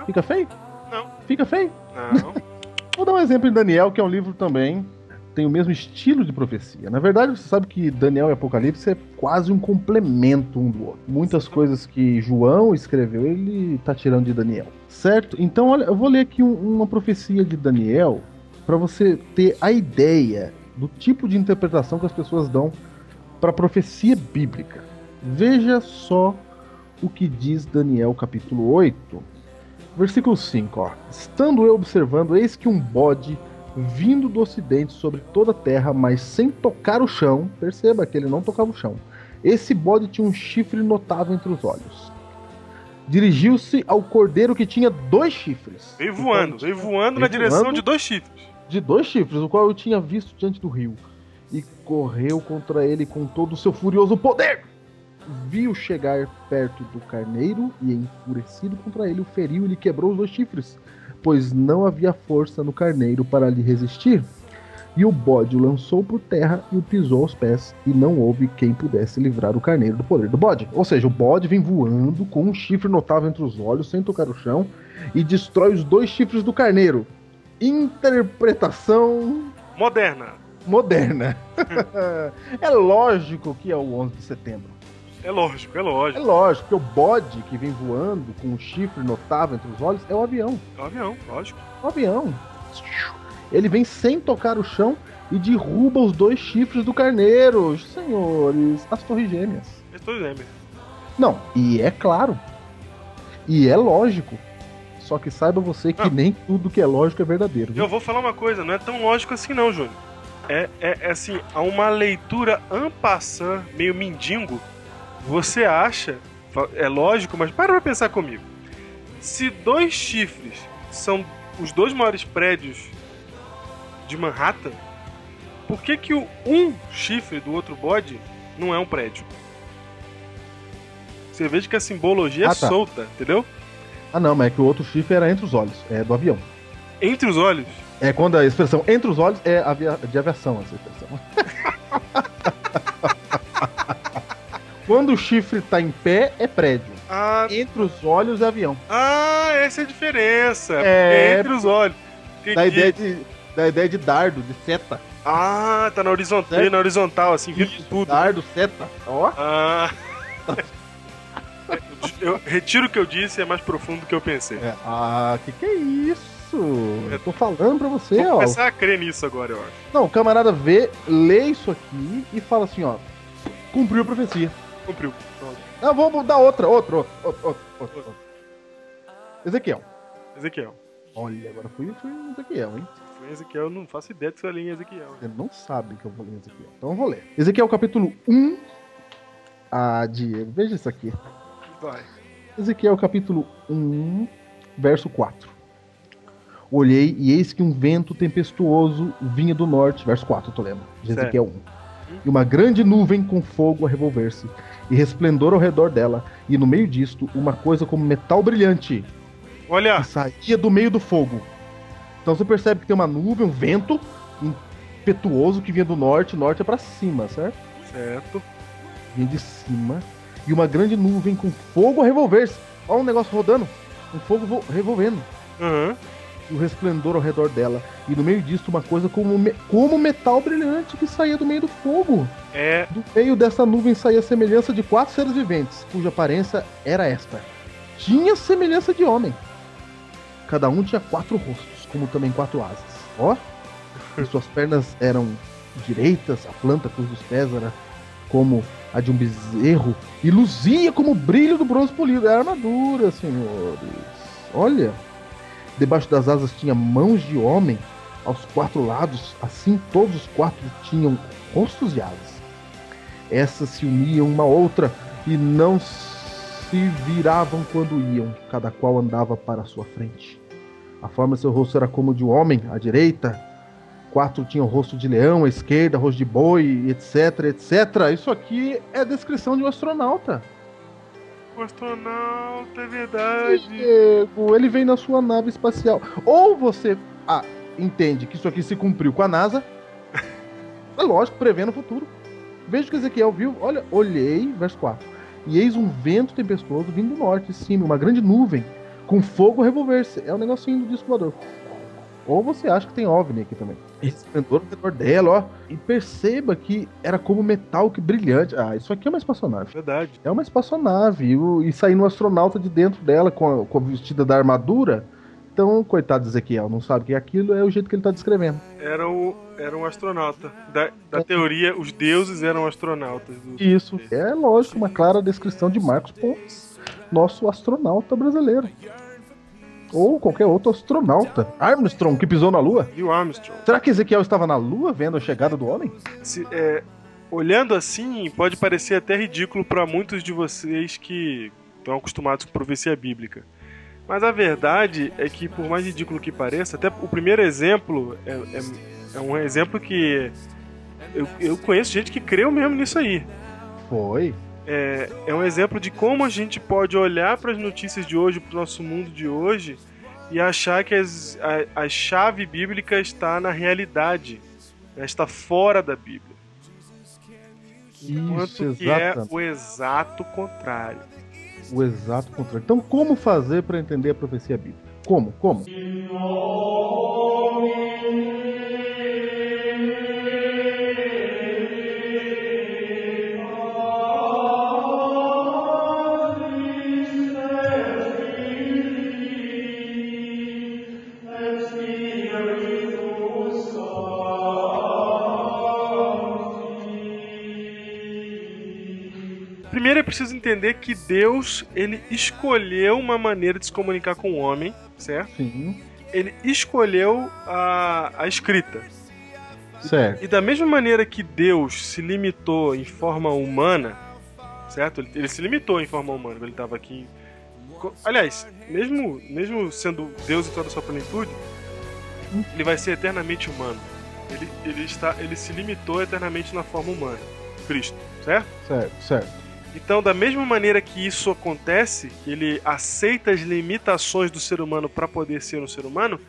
Speaker 2: Fica feio?
Speaker 3: Não.
Speaker 2: Fica feio?
Speaker 3: Não.
Speaker 2: Vou dar um exemplo em Daniel, que é um livro também. Tem o mesmo estilo de profecia. Na verdade, você sabe que Daniel e Apocalipse é quase um complemento um do outro. Muitas coisas que João escreveu, ele tá tirando de Daniel. Certo? Então, olha, eu vou ler aqui um- uma profecia de Daniel para você ter a ideia do tipo de interpretação que as pessoas dão para a profecia bíblica. Veja só o que diz Daniel capítulo 8, versículo 5, ó. Estando eu observando, eis que um bode vindo do ocidente sobre toda a terra, mas sem tocar o chão, perceba que ele não tocava o chão. Esse bode tinha um chifre notável entre os olhos. Dirigiu-se ao cordeiro que tinha dois chifres.
Speaker 3: Veio voando,
Speaker 2: eu
Speaker 3: veio voando na direção
Speaker 2: voando
Speaker 3: de dois chifres.
Speaker 2: de dois chifres, o qual eu tinha visto diante do rio, e correu contra ele com todo o seu furioso poder. Viu chegar perto do carneiro e, enfurecido contra ele, o feriu e lhe quebrou os dois chifres, pois não havia força no carneiro para lhe resistir. E o bode o lançou por terra e o pisou aos pés, e não houve quem pudesse livrar o carneiro do poder do bode. Ou seja, o bode vem voando com um chifre notável entre os olhos, sem tocar o chão, e destrói os dois chifres do carneiro. Interpretação
Speaker 3: Moderna.
Speaker 2: moderna. é lógico que é o 11 de setembro.
Speaker 3: É lógico, é
Speaker 2: É
Speaker 3: lógico.
Speaker 2: lógico que o bode que vem voando com um chifre notável entre os olhos é o avião.
Speaker 3: É um avião, lógico.
Speaker 2: O avião. Ele vem sem tocar o chão e derruba os dois chifres do carneiro. Senhores, as torres gêmeas.
Speaker 3: Eu estou dizendo.
Speaker 2: Não, e é claro. E é lógico. Só que saiba você que
Speaker 3: Ah.
Speaker 2: nem tudo que é lógico é verdadeiro. viu?
Speaker 3: Eu vou falar uma coisa, não é tão lógico assim não, Júnior. É, é, é assim, há uma leitura passant, meio mendigo. Você acha, é lógico, mas para pra pensar comigo. Se dois chifres são os dois maiores prédios de Manhattan, por que que o um chifre do outro bode não é um prédio? Você veja que a simbologia é
Speaker 2: Ah, tá.
Speaker 3: solta, entendeu?
Speaker 2: Ah, não, mas é que o outro chifre era entre os olhos. É do avião.
Speaker 3: Entre os olhos.
Speaker 2: É quando a expressão entre os olhos é de aviação, essa expressão. quando o chifre tá em pé, é prédio.
Speaker 3: Ah,
Speaker 2: Entre os olhos é avião.
Speaker 3: Ah, essa é a diferença.
Speaker 2: É.
Speaker 3: É entre os olhos. Entendi.
Speaker 2: Da ideia de, da ideia de dardo, de seta.
Speaker 3: Ah, tá na horizontal,
Speaker 2: Certo.
Speaker 3: na horizontal, assim, vindo
Speaker 2: Isso,
Speaker 3: tudo.
Speaker 2: Dardo, seta. Ó.
Speaker 3: Ah. eu retiro o que eu disse, é mais profundo do que eu pensei.
Speaker 2: É, Ah, que que é isso? Eu tô falando pra você,
Speaker 3: Vou
Speaker 2: ó.
Speaker 3: começar a crer nisso agora, eu acho.
Speaker 2: Não, o camarada vê, lê isso aqui e fala assim, ó. Cumpriu a profecia.
Speaker 3: Cumpriu. Pronto.
Speaker 2: Ah, vamos dar outra, outra, outra, outra, outra, outra, outra. Ezequiel.
Speaker 3: Ezequiel.
Speaker 2: Olha, agora fui, fui Ezequiel, hein?
Speaker 3: Em Ezequiel, eu não faço ideia de que eu li em Ezequiel.
Speaker 2: Você não sabe que eu vou ler em Ezequiel. Então eu vou ler. Ezequiel capítulo 1. Ah, Diego, veja isso aqui.
Speaker 3: Vai.
Speaker 2: Ezequiel capítulo 1, verso 4. Olhei e eis que um vento tempestuoso vinha do norte, verso 4, eu tô lendo, de. Ezequiel 1. E uma grande nuvem com fogo a revolver-se, e resplendor ao redor dela, e no meio disto uma coisa como metal brilhante,
Speaker 3: Olha,
Speaker 2: que saía do meio do fogo. Então você percebe que tem uma nuvem, um vento impetuoso que vinha do norte, norte é pra cima, certo?
Speaker 3: certo.
Speaker 2: vinha de cima e uma grande nuvem com fogo a revolver-se. Olha um negócio rodando, um fogo vo- revolvendo.
Speaker 3: Aham.
Speaker 2: E o resplendor ao redor dela. E no meio disso, uma coisa como, me- como metal brilhante que saía do meio do fogo.
Speaker 3: É.
Speaker 2: Do meio dessa nuvem saía a semelhança de quatro seres viventes, cuja aparência era esta. Tinha semelhança de homem. Cada um tinha quatro rostos, como também quatro asas. Ó, e suas pernas eram direitas, a planta cruz dos pés era como a de um bezerro e luzia como o brilho do bronze polido. É armadura, senhores. Olha, debaixo das asas tinha mãos de homem aos quatro lados, assim todos os quatro tinham rostos e asas. Essas se uniam uma à outra e não se viravam quando iam, cada qual andava para a sua frente. A forma de seu rosto era como de um homem, à direita, quatro tinham rosto de leão, à esquerda, rosto de boi, etc, etc. Isso aqui é descrição de um astronauta.
Speaker 3: O astronauta, é verdade.
Speaker 2: Diego, ele vem na sua nave espacial. Ou você ah, entende que isso aqui se cumpriu com a NASA. É lógico, prevendo o futuro. Veja que Ezequiel viu. Olha, olhei, verso 4. E eis um vento tempestuoso vindo do norte, de cima, uma grande nuvem, com fogo revolver-se. É o um negocinho do disco voador. Ou você acha que tem OVNI aqui também. Esplendor ao redor dela, ó. E perceba que era como metal que brilhante. Ah, isso aqui é uma espaçonave.
Speaker 3: Verdade.
Speaker 2: É uma espaçonave. E, saindo um astronauta de dentro dela com a, com a vestida da armadura. Então, coitado de Ezequiel, não sabe o que é aquilo, é o jeito que ele tá descrevendo.
Speaker 3: Era, o, era um astronauta. Da, da teoria, os deuses eram astronautas.
Speaker 2: Isso. É lógico, uma clara descrição de Marcos Pontes, nosso astronauta brasileiro. Ou qualquer outro astronauta. Armstrong, que pisou na Lua.
Speaker 3: O Armstrong.
Speaker 2: Será que Ezequiel estava na Lua vendo a chegada do homem?
Speaker 3: Se- é, olhando assim, pode parecer até ridículo para muitos de vocês que estão acostumados com profecia bíblica. Mas a verdade é que, por mais ridículo que pareça, até o primeiro exemplo é, é- é um exemplo que eu, eu conheço gente que creu mesmo nisso aí.
Speaker 2: Foi.
Speaker 3: É, é um exemplo de como a gente pode olhar para as notícias de hoje, para o nosso mundo de hoje, e achar que as- a, a chave bíblica está na realidade, né, está fora da Bíblia. Enquanto
Speaker 2: Isso,
Speaker 3: que é o exato contrário.
Speaker 2: O exato contrário. Então, como fazer para entender a profecia bíblica? Como? Como?
Speaker 3: Primeiro preciso entender que Deus ele escolheu uma maneira de se comunicar com o homem, certo?
Speaker 2: Sim.
Speaker 3: Ele escolheu a, a escrita.
Speaker 2: Certo.
Speaker 3: E da mesma maneira que Deus se limitou em forma humana, certo? Ele, ele se limitou em forma humana, ele estava aqui. Aliás, mesmo, mesmo sendo Deus em toda a sua plenitude, ele vai ser eternamente humano. Ele, ele, está, ele se limitou eternamente na forma humana, Cristo, certo?
Speaker 2: Certo, certo.
Speaker 3: Então, da mesma maneira que isso acontece, que ele aceita as limitações do ser humano para poder ser um ser humano,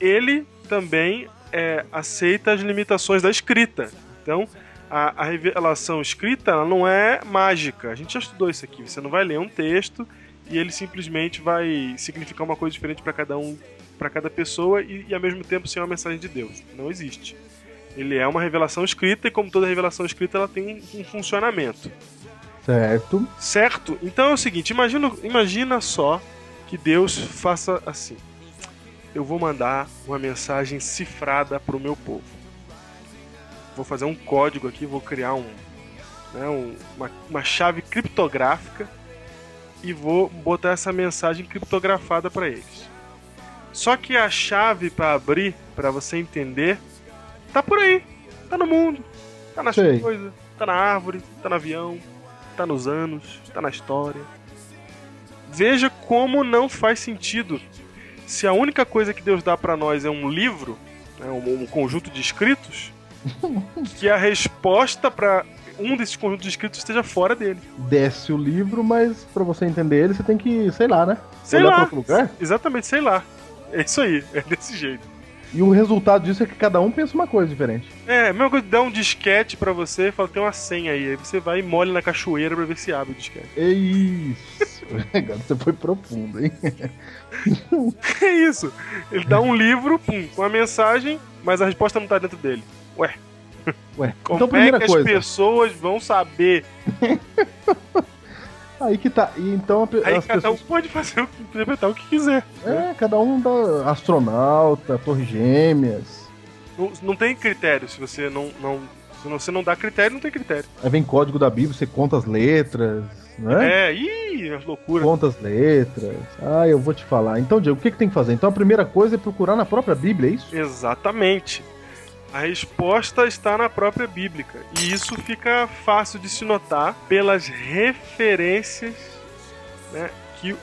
Speaker 3: ele também é, aceita as limitações da escrita. Então, a, a revelação escrita não é mágica. A gente já estudou isso aqui. Você não vai ler um texto e ele simplesmente vai significar uma coisa diferente para cada um, para cada pessoa e, e ao mesmo tempo ser uma mensagem de Deus. Não existe. Ele é uma revelação escrita e como toda revelação escrita ela tem um- um funcionamento.
Speaker 2: Certo.
Speaker 3: Certo? Então é o seguinte, imagina, imagina só que Deus faça assim. Eu vou mandar uma mensagem cifrada para o meu povo. Vou fazer um código aqui, vou criar um, né, um- uma, uma chave criptográfica e vou botar essa mensagem criptografada para eles. Só que a chave para abrir, para você entender, tá por aí, tá no mundo, tá nas
Speaker 2: Sei.
Speaker 3: coisas, tá na árvore, tá no avião, tá nos anos, tá na história. Veja como não faz sentido. Se a única coisa que Deus dá pra nós é um livro, né, um, um conjunto de escritos, que a resposta pra um desses conjuntos de escritos esteja fora dele.
Speaker 2: Desce o livro, mas pra você entender ele, você tem que, sei lá, né?
Speaker 3: Sei
Speaker 2: Olhar
Speaker 3: lá.
Speaker 2: lugar.
Speaker 3: Exatamente, sei lá. É isso aí, é desse jeito.
Speaker 2: E o resultado disso é que cada um pensa uma coisa diferente.
Speaker 3: É, a mesma coisa dar um disquete pra você e falar, tem uma senha aí. Aí você vai e molha na cachoeira pra ver se abre o disquete.
Speaker 2: É isso. Agora você foi profundo, hein?
Speaker 3: É isso. Ele dá um livro, pum, com a mensagem, mas a resposta não tá dentro dele. Ué,
Speaker 2: Ué,
Speaker 3: como
Speaker 2: então
Speaker 3: é
Speaker 2: primeira
Speaker 3: que as
Speaker 2: coisa.
Speaker 3: pessoas vão saber?
Speaker 2: Aí que tá. E então
Speaker 3: Aí
Speaker 2: as
Speaker 3: cada
Speaker 2: pessoas.
Speaker 3: um pode fazer o que interpretar o que quiser.
Speaker 2: É, cada um dá astronauta, torre gêmeas.
Speaker 3: Não, não tem critério. Se você não, não. Se você não dá critério, não tem critério.
Speaker 2: Aí vem código da Bíblia, você conta as letras, né?
Speaker 3: É, ih, as loucuras.
Speaker 2: Conta as letras. Ah, eu vou te falar. Então, Diego, o que, que tem que fazer? Então a primeira coisa é procurar na própria Bíblia, é isso?
Speaker 3: Exatamente. A resposta está na própria Bíblica. E isso fica fácil de se notar pelas referências né, que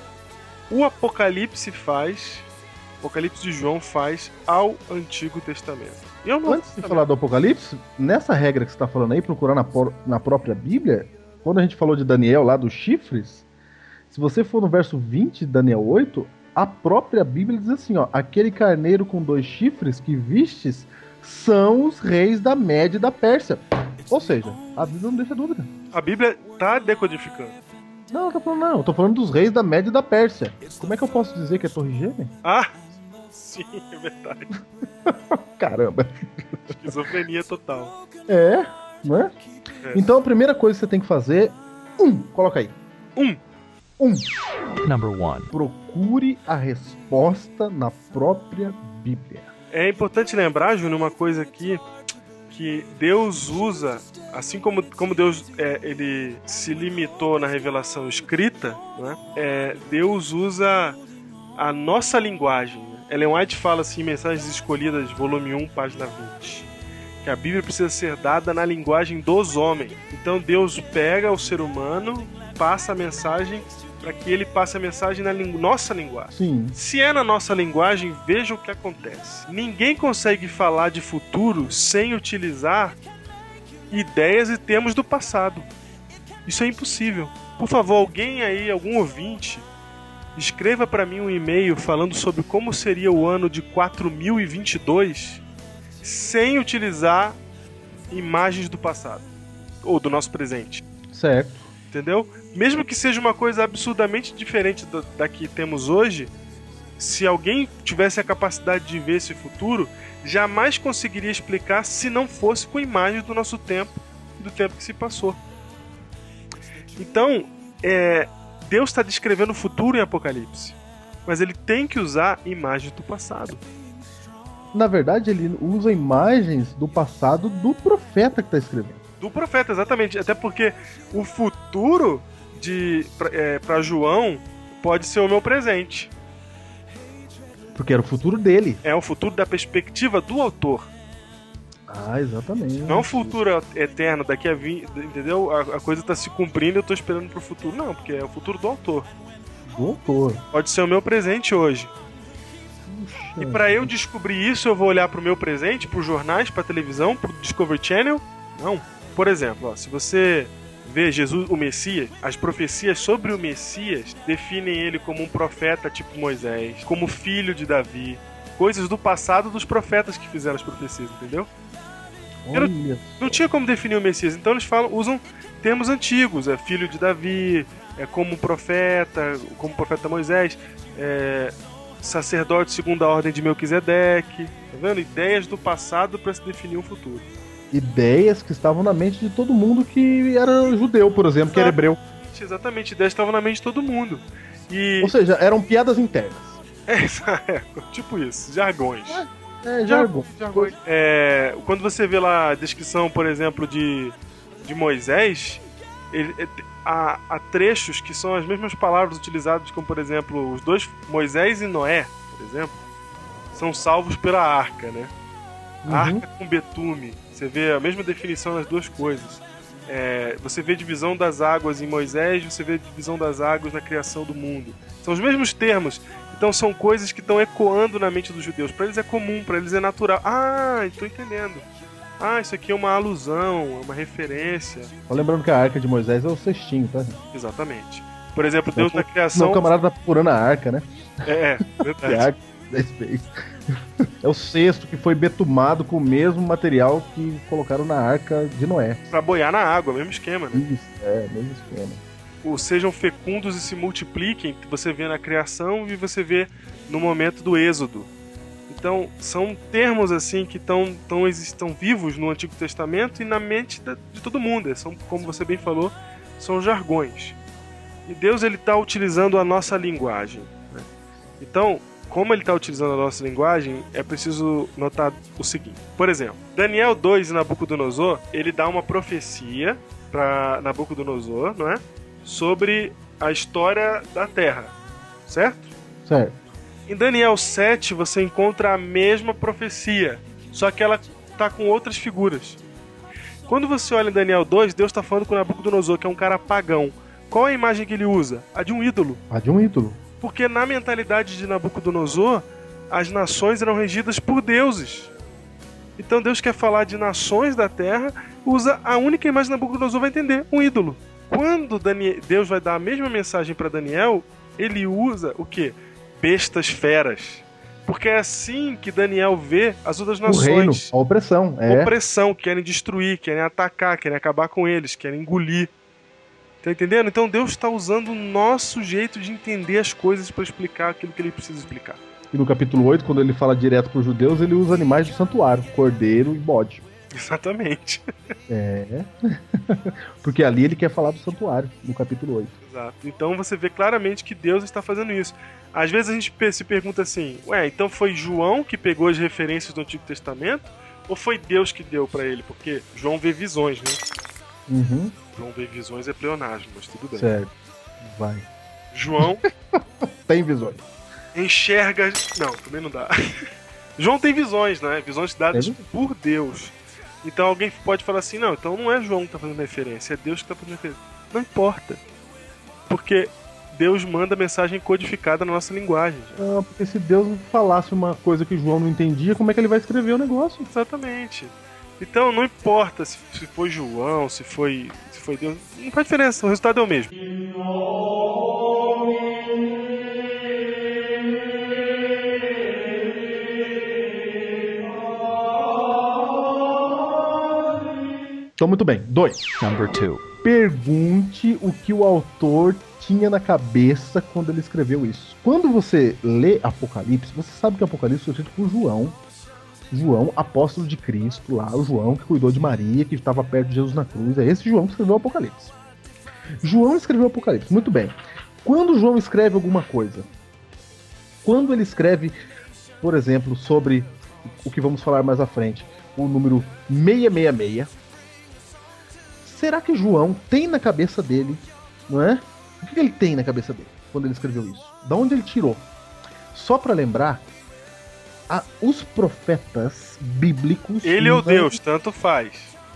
Speaker 3: o Apocalipse faz, o Apocalipse de João faz ao Antigo Testamento. E
Speaker 2: Antes de falar do Apocalipse, nessa regra que você está falando aí, procurar na, na própria Bíblia, quando a gente falou de Daniel lá dos chifres, se você for no verso 20 de Daniel 8, a própria Bíblia diz assim, ó, aquele carneiro com dois chifres que vistes são os reis da Média e da Pérsia. Ou seja, a Bíblia não deixa dúvida.
Speaker 3: A Bíblia está decodificando.
Speaker 2: Não, eu tô falando não, eu tô falando dos reis da Média e da Pérsia. Como é que eu posso dizer que é Torre Gêmea?
Speaker 3: Ah, sim, é verdade.
Speaker 2: Caramba.
Speaker 3: Esquizofrenia total.
Speaker 2: É, não é?
Speaker 3: É.
Speaker 2: Então a primeira coisa que você tem que fazer, um, coloca aí.
Speaker 3: Um.
Speaker 2: Um,
Speaker 5: Number one.
Speaker 2: procure a resposta na própria Bíblia.
Speaker 3: É importante lembrar, Júnior, uma coisa aqui que Deus usa, assim como, como Deus é, ele se limitou na revelação escrita, né, é, Deus usa a nossa linguagem. né? Ellen White fala assim Mensagens Escolhidas, volume 1, página 20, que a Bíblia precisa ser dada na linguagem dos homens. Então Deus pega o ser humano, passa a mensagem para que ele passe a mensagem na lingu- nossa linguagem.
Speaker 2: Sim,
Speaker 3: Se é na nossa linguagem, veja o que acontece. Ninguém consegue falar de futuro sem utilizar ideias e termos do passado. Isso é impossível. Por favor, alguém aí, algum ouvinte, escreva para mim um e-mail falando sobre como seria o ano de 4022 sem utilizar imagens do passado ou do nosso presente
Speaker 2: certo.
Speaker 3: entendeu? Mesmo que seja uma coisa absurdamente diferente da, da que temos hoje, se alguém tivesse a capacidade de ver esse futuro, jamais conseguiria explicar se não fosse com imagens do nosso tempo e do tempo que se passou. Então, é, Deus está descrevendo o futuro em Apocalipse, mas ele tem que usar imagens do passado.
Speaker 2: Na verdade, ele usa imagens do passado do profeta que está escrevendo.
Speaker 3: Do profeta, exatamente. Até porque o futuro de para João pode ser o meu presente.
Speaker 2: Porque era o futuro dele.
Speaker 3: É o futuro da perspectiva do autor.
Speaker 2: Ah, exatamente.
Speaker 3: Não é um futuro eterno, daqui a 20. Entendeu? A, a coisa tá se cumprindo e eu tô esperando pro futuro. Não, porque é o futuro do autor.
Speaker 2: Do autor.
Speaker 3: Pode ser o meu presente hoje.
Speaker 2: Puxa.
Speaker 3: E para eu descobrir isso, eu vou olhar pro meu presente, pros jornais, pra televisão, pro Discovery Channel? Não. Por exemplo, ó, se você vê Jesus, o Messias, as profecias sobre o Messias definem ele como um profeta tipo Moisés, como filho de Davi, coisas do passado dos profetas que fizeram as profecias, entendeu?
Speaker 2: Olha
Speaker 3: Não tinha como definir o Messias, então eles falam, usam termos antigos, é filho de Davi, é como profeta, como profeta Moisés, é sacerdote segundo a ordem de Melquisedeque, tá vendo? Ideias do passado para se definir um futuro.
Speaker 2: Ideias que estavam na mente de todo mundo que era judeu, por exemplo, que era hebreu.
Speaker 3: Exatamente, ideias estavam na mente de todo mundo. E
Speaker 2: Ou seja, eram piadas internas.
Speaker 3: é, é, tipo isso, jargões.
Speaker 2: É, jargão.
Speaker 3: Jargões. É, quando você vê lá a descrição, por exemplo, de, de Moisés, ele, é, há, há trechos que são as mesmas palavras utilizadas, como por exemplo, os dois, Moisés e Noé, por exemplo, são salvos pela arca, né?
Speaker 2: Uhum.
Speaker 3: Arca com betume. Você vê a mesma definição nas duas coisas. É, você vê divisão das águas em Moisés, você vê divisão das águas na criação do mundo. São os mesmos termos. Então são coisas que estão ecoando na mente dos judeus. Para eles é comum, para eles é natural. Ah, estou entendendo. Ah, isso aqui é uma alusão, é uma referência.
Speaker 2: Só lembrando que a arca de Moisés é o cestinho, tá?
Speaker 3: Exatamente. Por exemplo, Deus na
Speaker 2: Não,
Speaker 3: criação.
Speaker 2: o camarada tá procurando a arca, né?
Speaker 3: É, é, verdade.
Speaker 2: a arca de Moisés fez. É o cesto que foi betumado com o mesmo material que colocaram na arca de Noé.
Speaker 3: Pra boiar na água, mesmo esquema, né?
Speaker 2: Isso, é, mesmo esquema.
Speaker 3: ou sejam fecundos e se multipliquem, que você vê na criação e você vê no momento do êxodo. Então, são termos assim que estão tão, estão vivos no Antigo Testamento e na mente da- de todo mundo. São, como você bem falou, são jargões. E Deus ele está utilizando a nossa linguagem. Né? Então, como ele está utilizando a nossa linguagem, é preciso notar o seguinte. Por exemplo, Daniel 2 em Nabucodonosor, ele dá uma profecia para Nabucodonosor, não é? Sobre a história da Terra, certo?
Speaker 2: Certo.
Speaker 3: Em Daniel 7 você encontra a mesma profecia, só que ela está com outras figuras. Quando você olha em Daniel 2, Deus está falando com Nabucodonosor, que é um cara pagão. Qual é a imagem que ele usa? A de um ídolo.
Speaker 2: A de um ídolo.
Speaker 3: Porque na mentalidade de Nabucodonosor, as nações eram regidas por deuses. Então Deus quer falar de nações da terra, usa a única imagem que Nabucodonosor vai entender, um ídolo. Quando Daniel, Deus vai dar a mesma mensagem para Daniel, ele usa o que? Bestas feras. Porque é assim que Daniel vê as outras nações.
Speaker 2: O reino, a opressão. É.
Speaker 3: Opressão, querem destruir, querem atacar, querem acabar com eles, querem engolir. Tá entendendo? Então Deus está usando o nosso jeito de entender as coisas para explicar aquilo que ele precisa explicar.
Speaker 2: E no capítulo 8, quando ele fala direto para os judeus, ele usa animais do santuário, cordeiro e bode.
Speaker 3: Exatamente.
Speaker 2: É. Porque ali ele quer falar do santuário, no capítulo 8.
Speaker 3: Exato. Então você vê claramente que Deus está fazendo isso. Às vezes a gente se pergunta assim: ué, então foi João que pegou as referências do Antigo Testamento? Ou foi Deus que deu para ele? Porque João vê visões, né?
Speaker 2: Uhum.
Speaker 3: João vê visões é pleonasmo, mas tudo bem.
Speaker 2: Certo. Vai.
Speaker 3: João.
Speaker 2: tem visões.
Speaker 3: Enxerga. Não, também não dá. João tem visões, né? Visões dadas
Speaker 2: Tem?
Speaker 3: por Deus. Então alguém pode falar assim: não, então não é João que está fazendo referência, é Deus que está fazendo referência. Não importa. Porque Deus manda mensagem codificada na nossa linguagem.
Speaker 2: Ah, porque se Deus falasse uma coisa que João não entendia, como é que ele vai escrever o negócio?
Speaker 3: Exatamente. Então não importa se, se foi João, se foi, foi Deus, não faz diferença, o resultado é o mesmo.
Speaker 2: Então, muito bem. Dois.
Speaker 5: Number two.
Speaker 2: Pergunte o que o autor tinha na cabeça quando ele escreveu isso. Quando você lê Apocalipse, você sabe que Apocalipse foi escrito por João. João, apóstolo de Cristo, lá, o João que cuidou de Maria, que estava perto de Jesus na cruz. É esse João que escreveu o Apocalipse. João escreveu o Apocalipse, muito bem. Quando João escreve alguma coisa, quando ele escreve, por exemplo, sobre o que vamos falar mais à frente, o número 666, será que João tem na cabeça dele, não é? O que ele tem na cabeça dele quando ele escreveu isso? Da onde ele tirou? Só para lembrar, a- os profetas bíblicos.
Speaker 3: Ele ou
Speaker 2: não-
Speaker 3: Deus, tanto faz.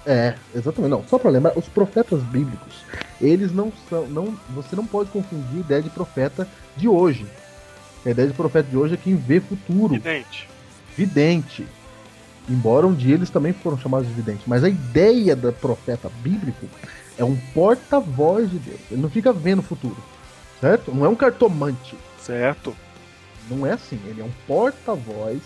Speaker 2: É, exatamente. Não, só para lembrar, os profetas bíblicos, eles não são. Não, você não pode confundir a ideia de profeta de hoje. A ideia de profeta de hoje é quem vê futuro,
Speaker 3: Evidente.
Speaker 2: vidente. Embora um dia eles também foram chamados de vidente. Mas a ideia do profeta bíblico é um porta-voz de Deus. Ele não fica vendo o futuro. Certo? Não é um cartomante.
Speaker 3: Certo.
Speaker 2: Não é assim. Ele é um porta-voz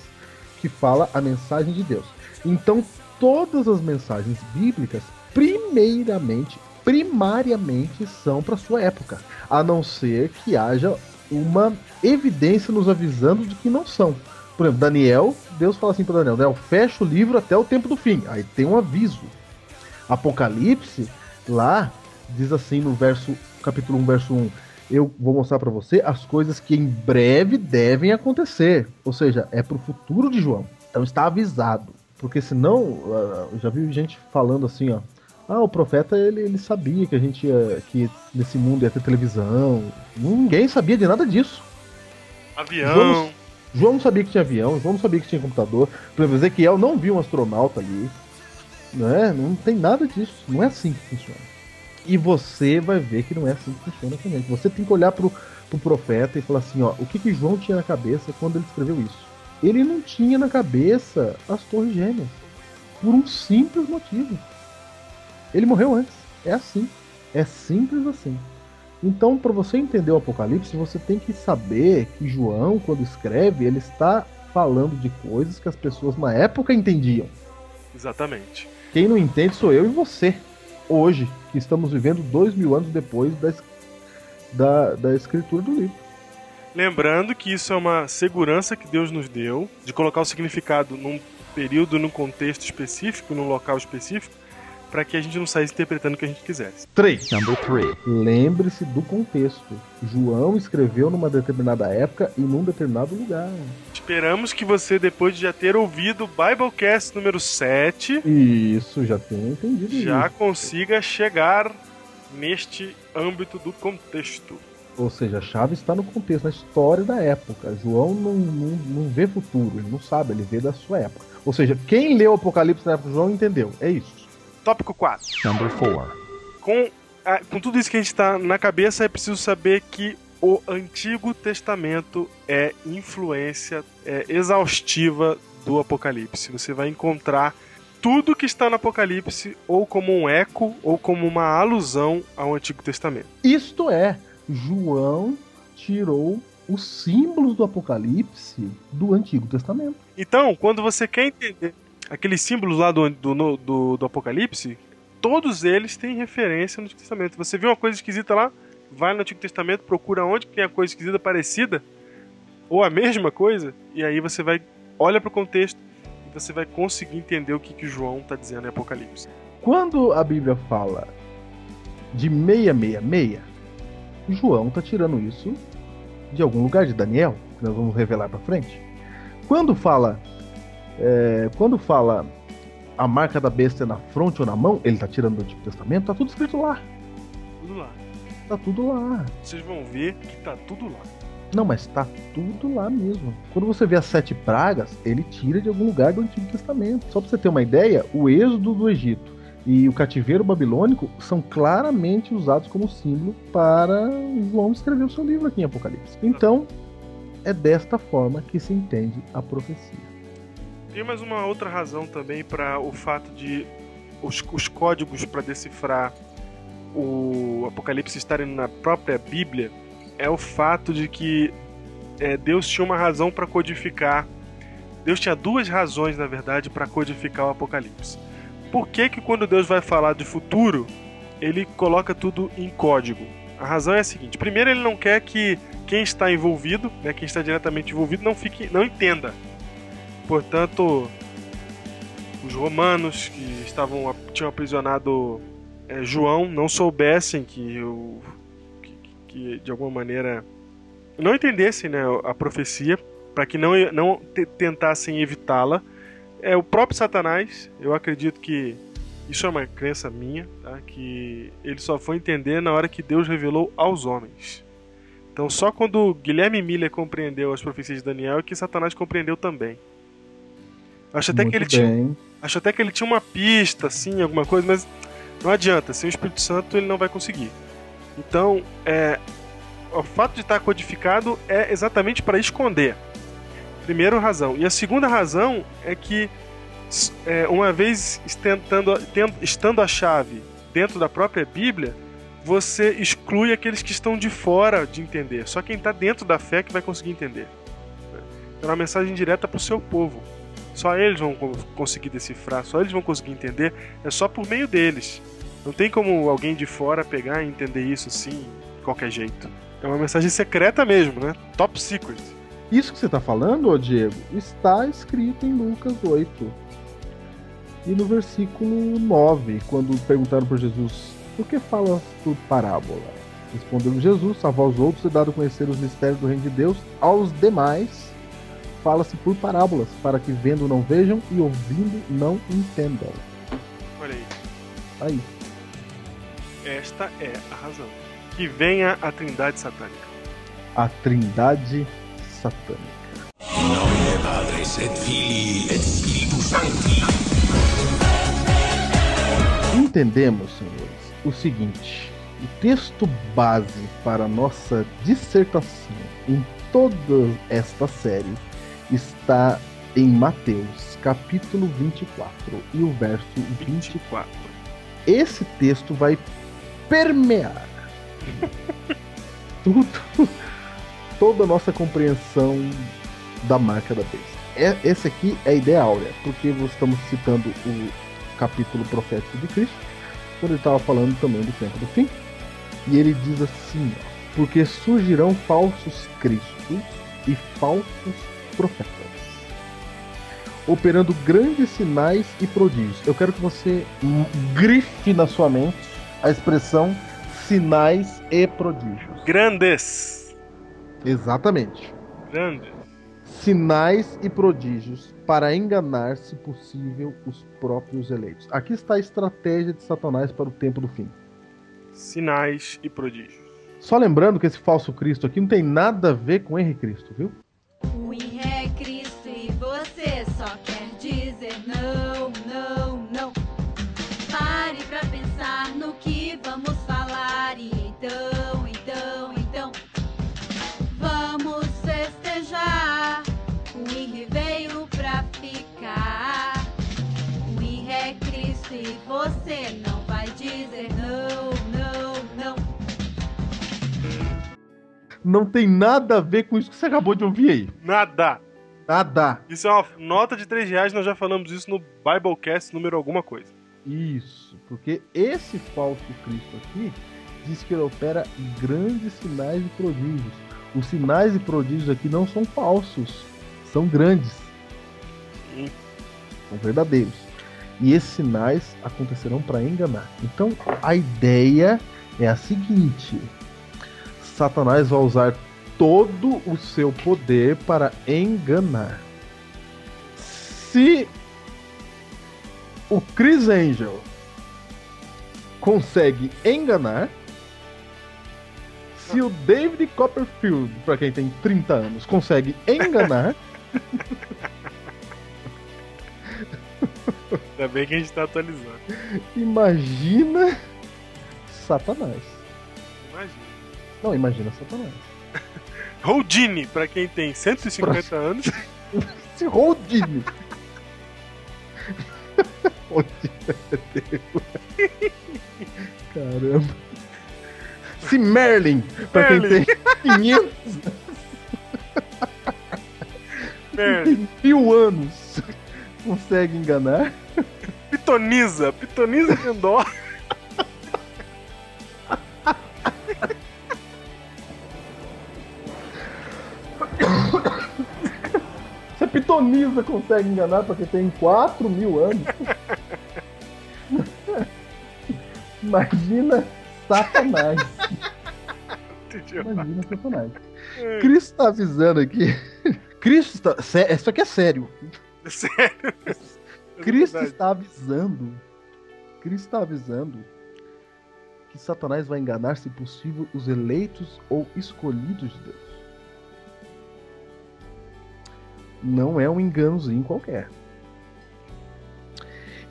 Speaker 2: que fala a mensagem de Deus. Então, todas as mensagens bíblicas, primeiramente, primariamente, são para sua época. A não ser que haja uma evidência nos avisando de que não são. Por exemplo, Daniel, Deus fala assim para Daniel: Daniel, fecha o livro até o tempo do fim. Aí tem um aviso. Apocalipse, lá, diz assim no verso, capítulo 1, verso 1 eu vou mostrar para você as coisas que em breve devem acontecer. Ou seja, é pro futuro de João. Então está avisado. Porque senão, ah, eu já vi gente falando assim, ó. Ah, o profeta ele, ele sabia que a gente ia, que nesse mundo ia ter televisão. Ninguém sabia de nada disso.
Speaker 3: Avião.
Speaker 2: Vamos- João não sabia que tinha avião, João não sabia que tinha computador. Por exemplo, Ezequiel não viu um astronauta ali. Né? Não tem nada disso. Não é assim que funciona. E você vai ver que não é assim que funciona também. Você tem que olhar pro, pro profeta e falar assim, ó, o que, que João tinha na cabeça quando ele escreveu isso? Ele não tinha na cabeça as torres gêmeas. Por um simples motivo. Ele morreu antes. É assim. É simples assim. Então, para você entender o Apocalipse, você tem que saber que João, quando escreve, ele está falando de coisas que as pessoas na época entendiam.
Speaker 3: Exatamente.
Speaker 2: Quem não entende sou eu e você. Hoje, que estamos vivendo dois mil anos depois da, da, da escritura do livro.
Speaker 3: Lembrando que isso é uma segurança que Deus nos deu de colocar o significado num período, num contexto específico, num local específico, para que a gente não saísse interpretando o que a gente quisesse.
Speaker 2: 3.
Speaker 5: Number three.
Speaker 2: Lembre-se do contexto. João escreveu numa determinada época e num determinado lugar.
Speaker 3: Esperamos que você, depois de já ter ouvido o Biblecast número 7,
Speaker 2: Isso, já tenho entendido
Speaker 3: já
Speaker 2: isso.
Speaker 3: consiga chegar neste âmbito do contexto.
Speaker 2: Ou seja, a chave está no contexto, na história da época. João não, não, não vê futuro, ele não sabe, ele vê da sua época. Ou seja, quem leu o Apocalipse na época de João entendeu. É isso.
Speaker 3: Tópico 4.
Speaker 5: Number four.
Speaker 3: Com, a- com tudo isso que a gente está na cabeça, é preciso saber que o Antigo Testamento é influência é exaustiva do Apocalipse. Você vai encontrar tudo que está no Apocalipse ou como um eco ou como uma alusão ao Antigo Testamento.
Speaker 2: Isto é, João tirou os símbolos do Apocalipse do Antigo Testamento.
Speaker 3: Então, quando você quer entender aqueles símbolos lá do, do, do, do Apocalipse, todos eles têm referência no Antigo Testamento. Você vê uma coisa esquisita lá, vai no Antigo Testamento, procura onde tem a coisa esquisita parecida, ou a mesma coisa, e aí você vai, olha para o contexto, e você vai conseguir entender o que, que João está dizendo em Apocalipse.
Speaker 2: Quando a Bíblia fala de 666, João está tirando isso de algum lugar de Daniel, que nós vamos revelar para frente. Quando fala é, quando fala a marca da besta é na fronte ou na mão, ele está tirando do Antigo Testamento, tá tudo escrito lá.
Speaker 3: Tudo lá.
Speaker 2: Tá tudo lá.
Speaker 3: Vocês vão ver que tá tudo lá.
Speaker 2: Não, mas tá tudo lá mesmo. Quando você vê as sete pragas, ele tira de algum lugar do Antigo Testamento. Só pra você ter uma ideia, o êxodo do Egito e o cativeiro babilônico são claramente usados como símbolo para João escrever o seu livro aqui em Apocalipse. Então, é desta forma que se entende a profecia.
Speaker 3: Tem mais uma outra razão também para o fato de os, os códigos para decifrar o Apocalipse estarem na própria Bíblia é o fato de que é, Deus tinha uma razão para codificar. Deus tinha duas razões, na verdade, para codificar o Apocalipse. Por que, que quando Deus vai falar de futuro, ele coloca tudo em código? A razão é a seguinte: primeiro, ele não quer que quem está envolvido, né, quem está diretamente envolvido, não fique, não entenda. Portanto, os romanos que estavam tinham aprisionado é, João não soubessem que, que, que de alguma maneira não entendessem né, a profecia para que não, não te- tentassem evitá-la. É o próprio Satanás. Eu acredito que isso é uma crença minha, tá? que ele só foi entender na hora que Deus revelou aos homens. Então, só quando Guilherme Miller compreendeu as profecias de Daniel é que Satanás compreendeu também. Acho até
Speaker 2: Muito
Speaker 3: que ele tinha
Speaker 2: bem.
Speaker 3: Acho até que ele tinha uma pista, assim, alguma coisa, mas não adianta. Sem o Espírito Santo ele não vai conseguir. Então, é, o fato de estar codificado é exatamente para esconder. Primeira razão. E a segunda razão é que, é, uma vez tentando, ten- estando a chave dentro da própria Bíblia, você exclui aqueles que estão de fora de entender. Só quem está dentro da fé que vai conseguir entender. né? É uma mensagem direta para o seu povo. Só eles vão co- conseguir decifrar, só eles vão conseguir entender. É só por meio deles. Não tem como alguém de fora pegar e entender isso assim, de qualquer jeito. É uma mensagem secreta mesmo, né? Top secret.
Speaker 2: Isso que você está falando, Diego, está escrito em Lucas 8. E no versículo 9, quando perguntaram para Jesus, por que falas por parábola? Respondeu Jesus, salvar os outros e dado a conhecer os mistérios do reino de Deus, aos demais fala-se por parábolas, para que vendo não vejam e ouvindo não entendam.
Speaker 3: Olha aí.
Speaker 2: Aí,
Speaker 3: Esta é a razão. Que venha a trindade satânica.
Speaker 2: a trindade satânica.
Speaker 1: Padres et Filii et Spiritus Sancti.
Speaker 2: Entendemos, senhores, o seguinte: o texto base para a nossa dissertação em toda esta série está em Mateus, capítulo 24, e o verso 20.
Speaker 3: 24.
Speaker 2: Esse texto vai permear tudo, toda a nossa compreensão da marca da besta. É- Esse aqui é a ideia áurea, porque nós estamos citando o capítulo profético de Cristo, quando ele estava falando também do tempo do fim. E ele diz assim: ó, porque surgirão falsos cristos e falsos profetas. operando grandes sinais e prodígios. Eu quero que você grife na sua mente a expressão sinais e prodígios.
Speaker 3: Grandes.
Speaker 2: Exatamente.
Speaker 3: Grandes.
Speaker 2: Sinais e prodígios para enganar, se possível, os próprios eleitos. Aqui está a estratégia de Satanás para o tempo do fim.
Speaker 3: Sinais e prodígios.
Speaker 2: Só lembrando que esse falso Cristo aqui não tem nada a ver com Henrique Cristo, viu?
Speaker 5: Henrique é Cristo e você só quer dizer não, não, não. Pare pra pensar no que vamos falar e então, então, então. Vamos festejar. Henrique veio pra ficar. Henrique é Cristo e você não Não
Speaker 2: tem nada a ver com isso que você acabou de ouvir aí.
Speaker 3: Nada.
Speaker 2: Nada.
Speaker 3: Isso é uma nota de 3 reais, nós já falamos isso no Biblecast número alguma coisa.
Speaker 2: Isso, porque esse falso Cristo aqui diz que ele opera grandes sinais e prodígios. Os sinais e prodígios aqui não são falsos, são grandes.
Speaker 3: Sim.
Speaker 2: São verdadeiros. E esses sinais acontecerão para enganar. Então a ideia é a seguinte: Satanás vai usar todo o seu poder para enganar. Se o Chris Angel consegue enganar, se o David Copperfield, para quem tem 30 anos, consegue enganar,
Speaker 3: Ainda bem que a gente tá atualizando.
Speaker 2: imagina Satanás.
Speaker 3: Imagina.
Speaker 2: Não, imagina Satanás.
Speaker 3: Houdini, pra quem tem 150 anos.
Speaker 2: Se Houdini. É. Caramba. Se Merlin, pra quem
Speaker 3: Merlin.
Speaker 2: tem 500
Speaker 3: Merda.
Speaker 2: tem mil anos, consegue enganar,
Speaker 3: Pitoniza. Pitoniza Kendor.
Speaker 2: Pitonisa consegue enganar pra quem tem 4 mil anos, imagina Satanás. Imagina Satanás. Cristo tá avisando aqui. Cristo tá. sé- Isso aqui é sério.
Speaker 3: Sério.
Speaker 2: Cristo
Speaker 3: É
Speaker 2: está avisando. Cristo está avisando que Satanás vai enganar, se possível, os eleitos ou escolhidos de Deus. Não é um enganozinho qualquer.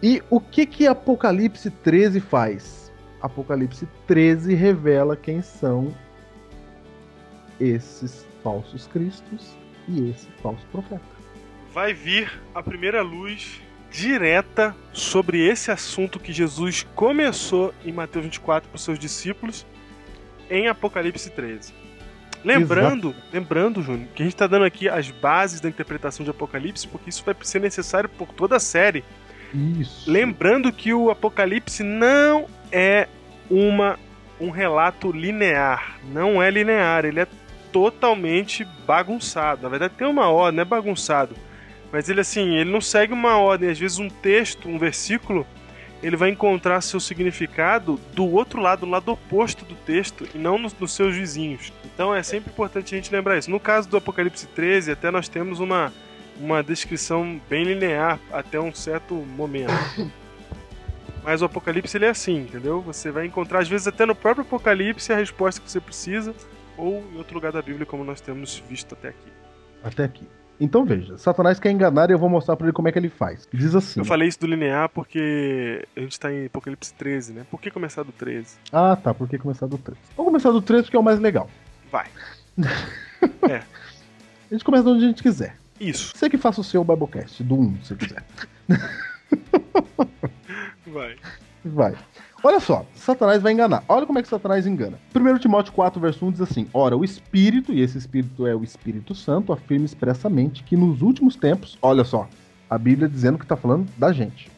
Speaker 2: E o que que Apocalipse 13 faz? Apocalipse 13 revela quem são esses falsos cristos e esse falso profeta.
Speaker 3: vai vir a primeira luz direta sobre esse assunto que Jesus começou em Mateus 24 para os seus discípulos em Apocalipse 13. Lembrando, lembrando, Júnior, que a gente está dando aqui as bases da interpretação de Apocalipse, porque isso vai ser necessário por toda a série.
Speaker 2: Isso.
Speaker 3: Lembrando que o Apocalipse não é uma um relato linear, não é linear, ele é totalmente bagunçado. Na verdade tem uma ordem, não é bagunçado, mas ele assim, ele não segue uma ordem, às vezes um texto, um versículo, ele vai encontrar seu significado do outro lado, do lado oposto do texto e não nos, nos seus vizinhos. Então é sempre importante a gente lembrar isso. No caso do Apocalipse 13, até nós temos uma uma descrição bem linear até um certo momento. Mas o Apocalipse ele é assim, entendeu? Você vai encontrar, às vezes, até no próprio Apocalipse a resposta que você precisa, ou em outro lugar da Bíblia, como nós temos visto até aqui.
Speaker 2: Até aqui. Então veja, Satanás quer enganar e eu vou mostrar pra ele como é que ele faz. Diz assim.
Speaker 3: Eu falei isso do linear porque a gente tá em Apocalipse 13, né? Por que começar do 13?
Speaker 2: Ah, tá. Por que começar do 3? Vamos começar do 3 porque é o mais legal.
Speaker 3: Vai.
Speaker 2: A gente começa de onde a gente quiser.
Speaker 3: Isso.
Speaker 2: Você que faça o seu Biblecast, do 1, se quiser.
Speaker 3: Vai.
Speaker 2: Vai. Olha só, Satanás vai enganar. Olha como é que Satanás engana. 1 Timóteo 4, verso 1 diz assim: Ora, o Espírito, e esse Espírito é o Espírito Santo, afirma expressamente que nos últimos tempos, olha só, a Bíblia dizendo que está falando da gente,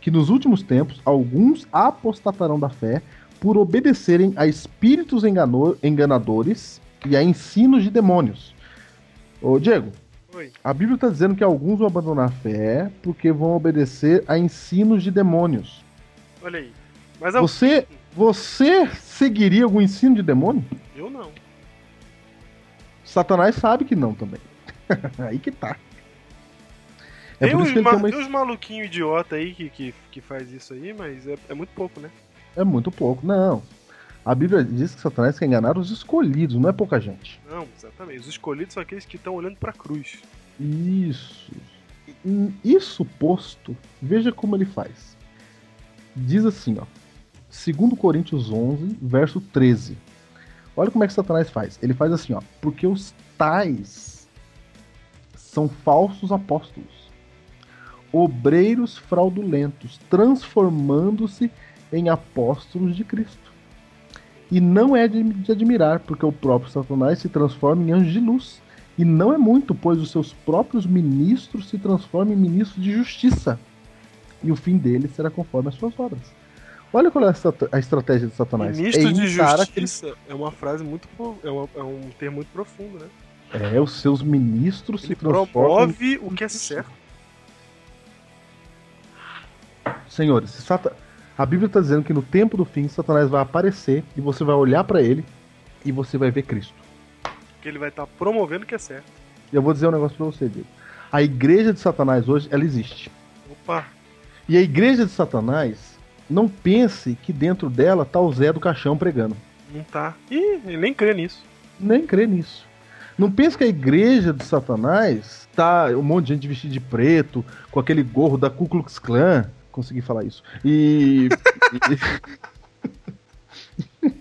Speaker 2: que nos últimos tempos alguns apostatarão da fé por obedecerem a espíritos engano- enganadores e a ensinos de demônios. Ô, Diego,
Speaker 3: Oi.
Speaker 2: A Bíblia está dizendo que alguns vão abandonar a fé porque vão obedecer a ensinos de demônios.
Speaker 3: Olha aí. Mas eu,
Speaker 2: Você, você seguiria algum ensino de demônio?
Speaker 3: eu não.
Speaker 2: Satanás sabe que não também. Aí que tá. É
Speaker 3: tem
Speaker 2: por
Speaker 3: uns,
Speaker 2: isso que ele
Speaker 3: ma-
Speaker 2: tem uma...
Speaker 3: tem uns maluquinhos idiota aí que, que, que faz isso aí, mas é, é muito pouco, né?
Speaker 2: É muito pouco. Não. A Bíblia diz que Satanás quer enganar os escolhidos, não é pouca gente.
Speaker 3: Não, exatamente. Os escolhidos são aqueles que estão olhando pra cruz.
Speaker 2: Isso. Isso posto, veja como ele faz. Diz assim, ó. 2 Coríntios 11, verso 13. Olha como é que Satanás faz. Ele faz assim, ó. Porque os tais são falsos apóstolos, obreiros fraudulentos, transformando-se em apóstolos de Cristo. E não é de, de admirar, porque o próprio Satanás se transforma em anjo de luz. E não é muito, pois os seus próprios ministros se transformam em ministros de justiça. E o fim deles será conforme as suas obras. Olha qual é a estra- a estratégia de Satanás.
Speaker 3: Ministro
Speaker 2: é
Speaker 3: de Justiça é uma frase muito. É, uma- é um termo muito profundo, né?
Speaker 2: É, os seus ministros
Speaker 3: Ele
Speaker 2: se transformam.
Speaker 3: promove o que é certo.
Speaker 2: Senhores, a Bíblia está dizendo que no tempo do fim Satanás vai aparecer e você vai olhar para ele e você vai ver Cristo.
Speaker 3: Que ele vai estar promovendo o que é certo.
Speaker 2: E eu vou dizer um negócio para você, Diego. A igreja de Satanás hoje, ela existe.
Speaker 3: Opa!
Speaker 2: E a igreja de Satanás, não pense que dentro dela tá o Zé do Caixão pregando.
Speaker 3: Não tá. Ih, ele nem crê nisso.
Speaker 2: Nem crê nisso. Não pense que a igreja de Satanás tá um monte de gente vestida de preto, com aquele gorro da Ku Klux Klan. Consegui falar isso. E. e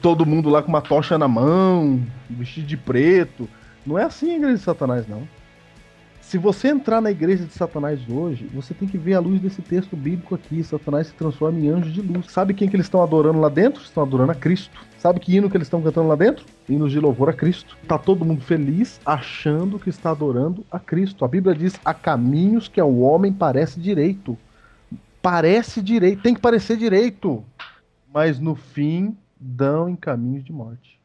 Speaker 2: todo mundo lá com uma tocha na mão, vestido de preto. Não é assim a igreja de Satanás, não. Se você entrar na igreja de Satanás hoje, você tem que ver a luz desse texto bíblico aqui. Satanás se transforma em anjo de luz. Sabe quem que eles estão adorando lá dentro? Estão adorando a Cristo. Sabe que hino que eles estão cantando lá dentro? Hinos de louvor a Cristo. Tá todo mundo feliz, achando que está adorando a Cristo. A Bíblia diz: há caminhos que ao homem parece direito. Parece direito, tem que parecer direito. Mas no fim dão em caminhos de morte.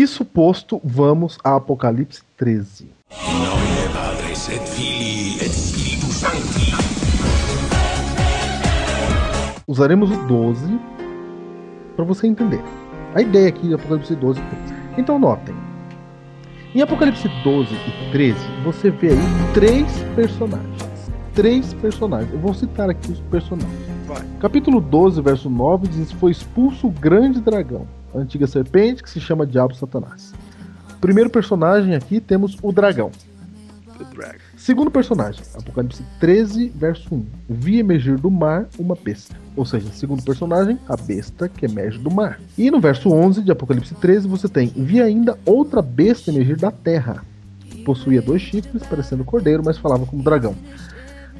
Speaker 2: Isso posto, vamos a Apocalipse 13.
Speaker 1: In nomine Patris et Filii et Spiritus Sancti.
Speaker 2: usaremos o 12 para você entender. A ideia aqui de Apocalipse 12 e 13. Então notem. Em Apocalipse 12 e 13, você vê aí três personagens. Três personagens. Eu vou citar aqui os personagens.
Speaker 3: Vai.
Speaker 2: Capítulo 12, verso 9 diz: Foi expulso o grande dragão, antiga serpente que se chama Diabo Satanás. Primeiro personagem aqui temos o dragão. Segundo personagem, Apocalipse 13, verso 1. Vi emergir do mar uma besta. Ou seja, segundo personagem, a besta que emerge do mar. E no verso 11 de Apocalipse 13, você tem: Vi ainda outra besta emergir da terra. Possuía dois chifres, parecendo cordeiro, mas falava como dragão.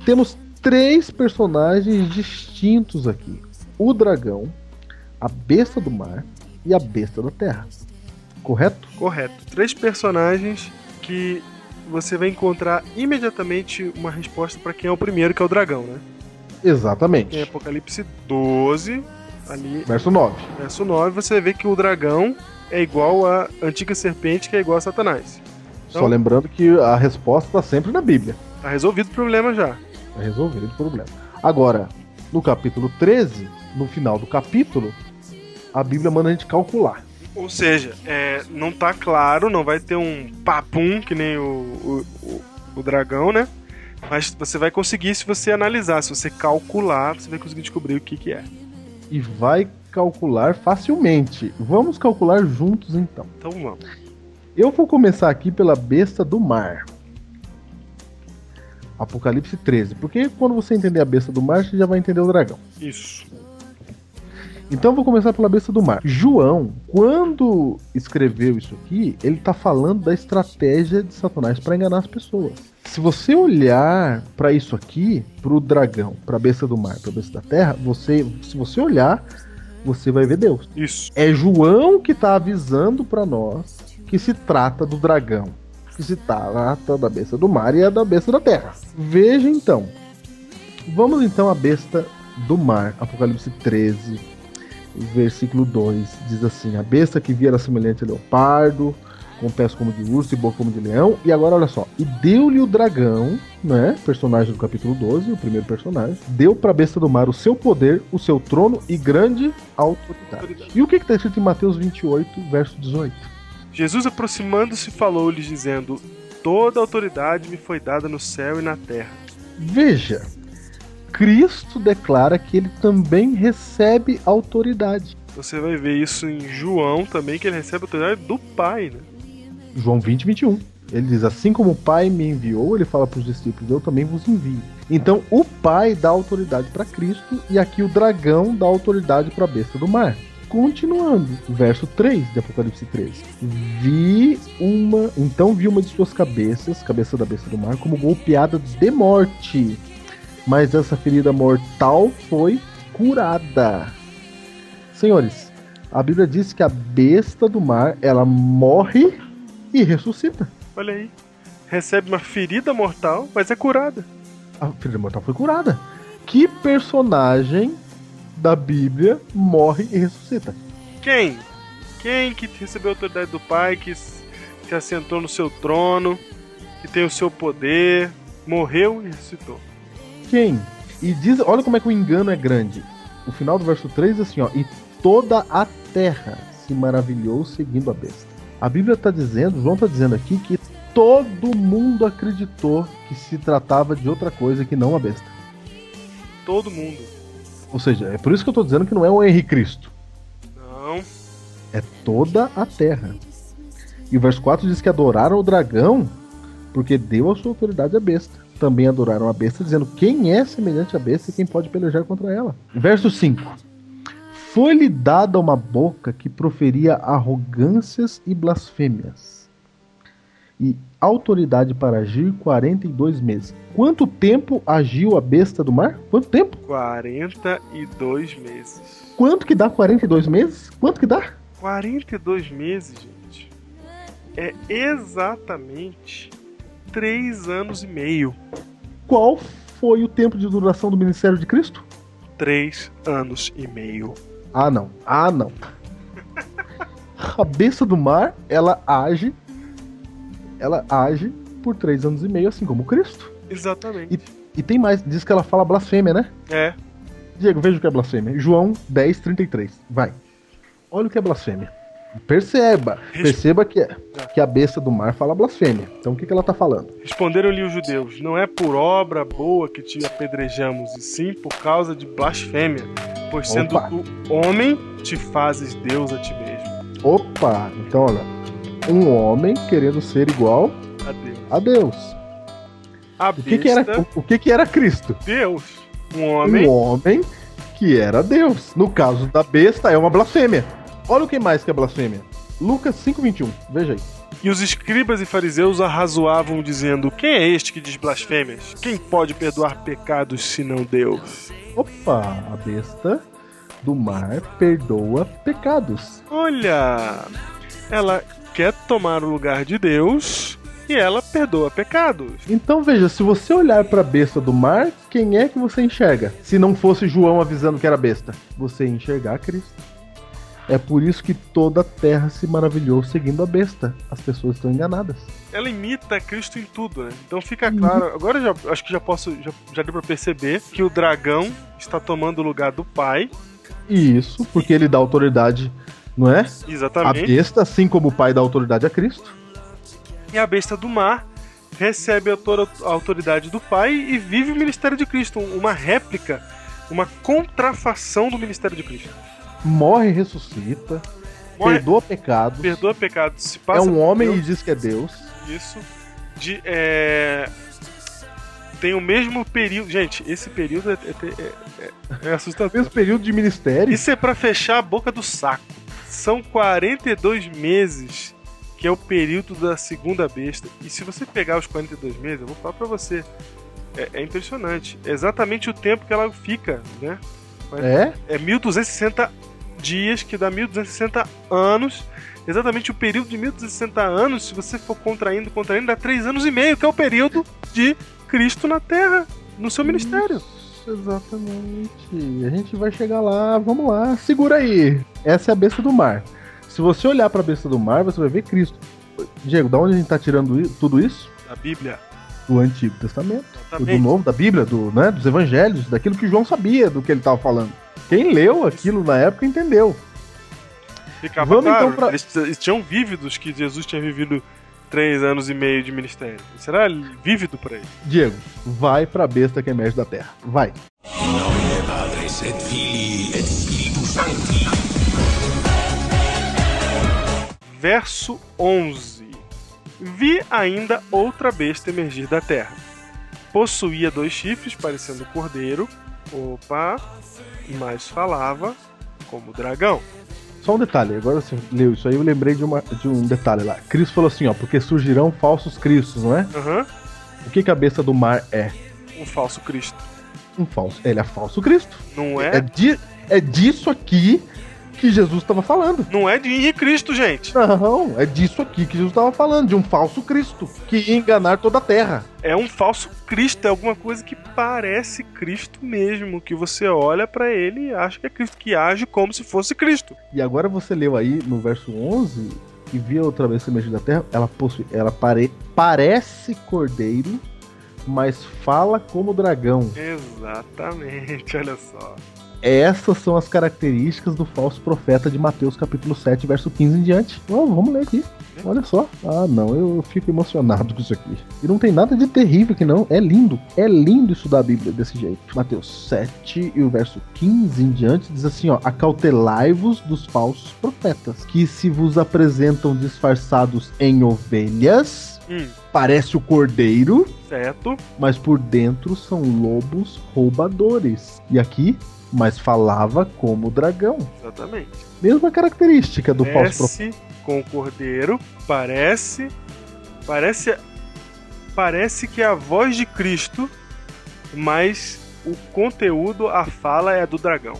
Speaker 2: Temos três personagens distintos aqui: o dragão, a besta do mar e a besta da terra. Correto?
Speaker 3: Correto. Três personagens que você vai encontrar imediatamente uma resposta pra quem é o primeiro, que é o dragão, né?
Speaker 2: Exatamente.
Speaker 3: Em Apocalipse 12, ali,
Speaker 2: Verso 9.
Speaker 3: verso 9, você vê que o dragão é igual à antiga serpente, que é igual a Satanás.
Speaker 2: Só
Speaker 3: Então-
Speaker 2: lembrando que a resposta está sempre na Bíblia.
Speaker 3: Tá resolvido o problema já.
Speaker 2: É resolvido o problema. Agora, no capítulo 13, no final do capítulo, a Bíblia manda a gente calcular.
Speaker 3: Ou seja, é, não tá claro, não vai ter um papum que nem o, o, o- o dragão, né? Mas você vai conseguir se você analisar, se você calcular, você vai conseguir descobrir o que, que é.
Speaker 2: E vai calcular facilmente. Vamos calcular juntos então.
Speaker 3: Então vamos.
Speaker 2: Eu vou começar aqui pela besta do mar. Apocalipse 13. Porque quando você entender a besta do mar, você já vai entender o dragão.
Speaker 3: Isso.
Speaker 2: Então eu vou começar pela besta do mar. João, quando escreveu isso aqui, ele está falando da estratégia de Satanás para enganar as pessoas. Se você olhar para isso aqui, para o dragão, para a besta do mar, para a besta da terra, você, se você olhar, você vai ver Deus.
Speaker 3: Isso.
Speaker 2: É João que está avisando para nós que se trata do dragão, que se trata da besta do mar e é da besta da terra. Veja então. Vamos então à besta do mar, Apocalipse 13, versículo 2, diz assim: A besta que via era semelhante a leopardo, com pés como de urso e boca como de leão. E agora olha só, e deu-lhe o dragão, né? Personagem do capítulo 12, o primeiro personagem, deu pra besta do mar o seu poder, o seu trono e grande autoridade.
Speaker 3: Autoridade.
Speaker 2: E o que está escrito em Mateus 28, verso 18?
Speaker 3: Jesus aproximando-se falou-lhes, dizendo: Toda autoridade me foi dada no céu e na terra.
Speaker 2: Veja, Cristo declara que ele também recebe autoridade.
Speaker 3: Você vai ver isso em João também, que ele recebe a autoridade do Pai, né?
Speaker 2: João 20, 21. Ele diz: Assim como o Pai me enviou, ele fala para os discípulos: Eu também vos envio. Então, o Pai dá autoridade para Cristo e aqui o dragão dá autoridade para a besta do mar. Continuando, verso 3 de Apocalipse 13. Vi uma. Então vi uma de suas cabeças, cabeça da besta do mar, como golpeada de morte. Mas essa ferida mortal foi curada. Senhores, a Bíblia diz que a besta do mar ela morre e ressuscita.
Speaker 3: Olha aí. Recebe uma ferida mortal, mas é curada.
Speaker 2: A ferida mortal foi curada. Que personagem da Bíblia morre e ressuscita?
Speaker 3: Quem? Quem que recebeu a autoridade do Pai, que, s- que assentou no seu trono, que tem o seu poder, morreu e ressuscitou?
Speaker 2: Quem? E diz, olha como é que o engano é grande. O final do verso 3 diz assim, ó, e toda a terra se maravilhou seguindo a besta. A Bíblia está dizendo, João está dizendo aqui que todo mundo acreditou que se tratava de outra coisa que não a besta.
Speaker 3: Todo mundo.
Speaker 2: Ou seja, é por isso que eu estou dizendo que não é o Henrique Cristo.
Speaker 3: Não.
Speaker 2: É toda a terra. E o verso 4 diz que adoraram o dragão porque deu a sua autoridade à besta. Também adoraram a besta, dizendo quem é semelhante à besta e quem pode pelejar contra ela. Verso 5. Foi-lhe dada uma boca que proferia arrogâncias e blasfêmias. E autoridade para agir 42 meses. Quanto tempo agiu a besta do mar? Quanto tempo?
Speaker 3: 42 meses.
Speaker 2: Quanto que dá 42 meses? Quanto que dá?
Speaker 3: 42 meses, gente. É exatamente 3 anos e meio.
Speaker 2: Qual foi o tempo de duração do ministério de Cristo?
Speaker 3: 3 anos e meio.
Speaker 2: Ah, não. Ah, não. A besta do mar, ela age. Ela age por três anos e meio, assim como Cristo.
Speaker 3: Exatamente.
Speaker 2: E tem mais, diz que ela fala blasfêmia, né?
Speaker 3: É.
Speaker 2: Diego, veja o que é blasfêmia. João 10, 33. Vai. Olha o que é blasfêmia. Perceba.
Speaker 3: Res-
Speaker 2: Perceba que, que a besta do mar fala blasfêmia. Então o que, que ela tá falando?
Speaker 3: Responderam-lhe os judeus: Não é por obra boa que te apedrejamos, e sim por causa de blasfêmia. Pois sendo
Speaker 2: Opa.
Speaker 3: tu homem, te fazes Deus a ti mesmo.
Speaker 2: Opa! Então, olha. Um homem querendo ser igual
Speaker 3: A Deus.
Speaker 2: a Deus.
Speaker 3: A
Speaker 2: O que, que era, o, o que, que era Cristo?
Speaker 3: Deus. Um homem.
Speaker 2: Um homem que era Deus. No caso da besta, é uma blasfêmia. Olha o que mais que é blasfêmia. Lucas 5,21. Veja aí.
Speaker 3: E os escribas e fariseus arrazoavam, dizendo: Quem é este que diz blasfêmias? Quem pode perdoar pecados senão Deus?
Speaker 2: Opa, a besta do mar perdoa pecados.
Speaker 3: Olha, ela quer tomar o lugar de Deus e ela perdoa pecados.
Speaker 2: Então veja, se você olhar para a besta do mar, quem é que você enxerga? Se não fosse João avisando que era besta, você ia enxergar Cristo. É por isso que toda a terra se maravilhou seguindo a besta. As pessoas estão enganadas.
Speaker 3: Ela imita Cristo em tudo, né? Então fica claro. Agora eu já, acho que já posso, já, já deu pra perceber que o dragão está tomando o lugar do pai.
Speaker 2: E isso porque ele dá autoridade, não é? A
Speaker 3: Exatamente.
Speaker 2: besta, assim como o pai dá autoridade a Cristo.
Speaker 3: E a besta do mar recebe a a autoridade do pai e vive o ministério de Cristo, uma réplica, uma contrafação do ministério de Cristo.
Speaker 2: Morre e ressuscita,
Speaker 3: Morre-
Speaker 2: perdoa pecados.
Speaker 3: Perdoa pecados, se
Speaker 2: É
Speaker 3: passa
Speaker 2: um
Speaker 3: por
Speaker 2: homem
Speaker 3: Deus,
Speaker 2: e diz que é Deus.
Speaker 3: isso de é, tem o mesmo período, gente, esse período é, é, é, é assustador.
Speaker 2: Mesmo período de ministério.
Speaker 3: Isso é pra fechar a boca do saco. São 42 meses que é o período da segunda besta. E se você pegar os 42 meses, eu vou falar pra você, é, é impressionante. É exatamente o tempo que ela fica, né?
Speaker 2: É?
Speaker 3: É 1260 dias, que dá 1260 anos. Exatamente o período de 1260 anos, se você for contraindo, contraindo, dá 3 anos e meio, que é o período de Cristo na Terra, no seu ministério.
Speaker 2: Exatamente. A gente vai chegar lá, vamos lá, segura aí. Essa é a besta do mar. Se você olhar para a besta do mar, você vai ver Cristo. Diego, da onde a gente tá tirando tudo isso?
Speaker 3: A Bíblia.
Speaker 2: Do Antigo Testamento. Do
Speaker 3: Exatamente.
Speaker 2: Novo, da Bíblia, do, né, dos Evangelhos, daquilo que João sabia do que ele tava falando. Quem leu aquilo na época entendeu.
Speaker 3: Ficava
Speaker 2: Vamos,
Speaker 3: claro.
Speaker 2: então, pra-
Speaker 3: eles, eles tinham vívidos que Jesus tinha vivido três anos e meio de ministério. Era vívido pra ele.
Speaker 2: Diego, vai pra besta que emerge da terra. Vai.
Speaker 1: Padres et Filii et Spiritus Sancti.
Speaker 3: Verso 11: Vi ainda outra besta emergir da terra. Possuía dois chifres, parecendo cordeiro. Opa! Mas falava como dragão.
Speaker 2: Só um detalhe, agora você leu isso aí, eu lembrei de, uma, de um detalhe lá. Cristo falou assim, ó, porque surgirão falsos cristos, não é?
Speaker 3: Aham.
Speaker 2: O que que a besta do mar é?
Speaker 3: Um falso Cristo.
Speaker 2: Um falso. Ele é falso Cristo.
Speaker 3: Não
Speaker 2: É,
Speaker 3: é?
Speaker 2: di- é disso aqui que Jesus estava falando.
Speaker 3: Não é de Cristo, gente.
Speaker 2: Não, é disso aqui que Jesus estava falando, de um falso Cristo, que ia enganar toda a terra.
Speaker 3: É um falso Cristo, é alguma coisa que parece Cristo mesmo, que você olha pra ele e acha que é Cristo, que age como se fosse Cristo.
Speaker 2: E agora você leu aí no verso 11, que via outra vez emergir da terra, ela possui, ela pare, parece cordeiro, mas fala como dragão.
Speaker 3: Exatamente, olha só.
Speaker 2: Essas são as características do falso profeta de Mateus capítulo 7, verso 15 em diante. Vamos ler aqui. Olha só. Ah, não, eu fico emocionado com isso aqui. E não tem nada de terrível aqui, não. É lindo. É lindo estudar a Bíblia desse jeito. Mateus 7 e o verso 15 em diante diz assim, ó: Acautelai-vos dos falsos profetas, que se vos apresentam disfarçados em ovelhas,
Speaker 3: Hum,
Speaker 2: parece o cordeiro,
Speaker 3: certo.
Speaker 2: mas por dentro são lobos roubadores. E aqui, mas falava como dragão.
Speaker 3: Exatamente.
Speaker 2: Mesma característica do.
Speaker 3: Desce com o cordeiro, parece. Parece. Parece que é a voz de Cristo, mas o conteúdo, a fala é do dragão.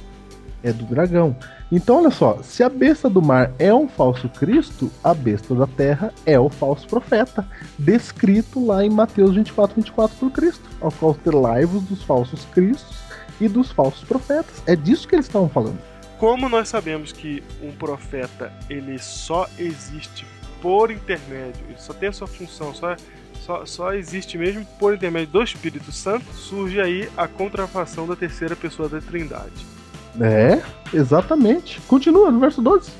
Speaker 2: É do dragão. Então, olha só, se a besta do mar é um falso Cristo, a besta da terra é o falso profeta, descrito lá em Mateus 24, 24 por Cristo. Acautelai-vos dos falsos cristos e dos falsos profetas. É disso que eles estavam falando.
Speaker 3: Como nós sabemos que um profeta ele só existe por intermédio, ele só tem a sua função, só, só, só existe mesmo por intermédio do Espírito Santo, surge aí a contrafação da terceira pessoa da Trindade.
Speaker 2: É, exatamente. Continua no verso 12.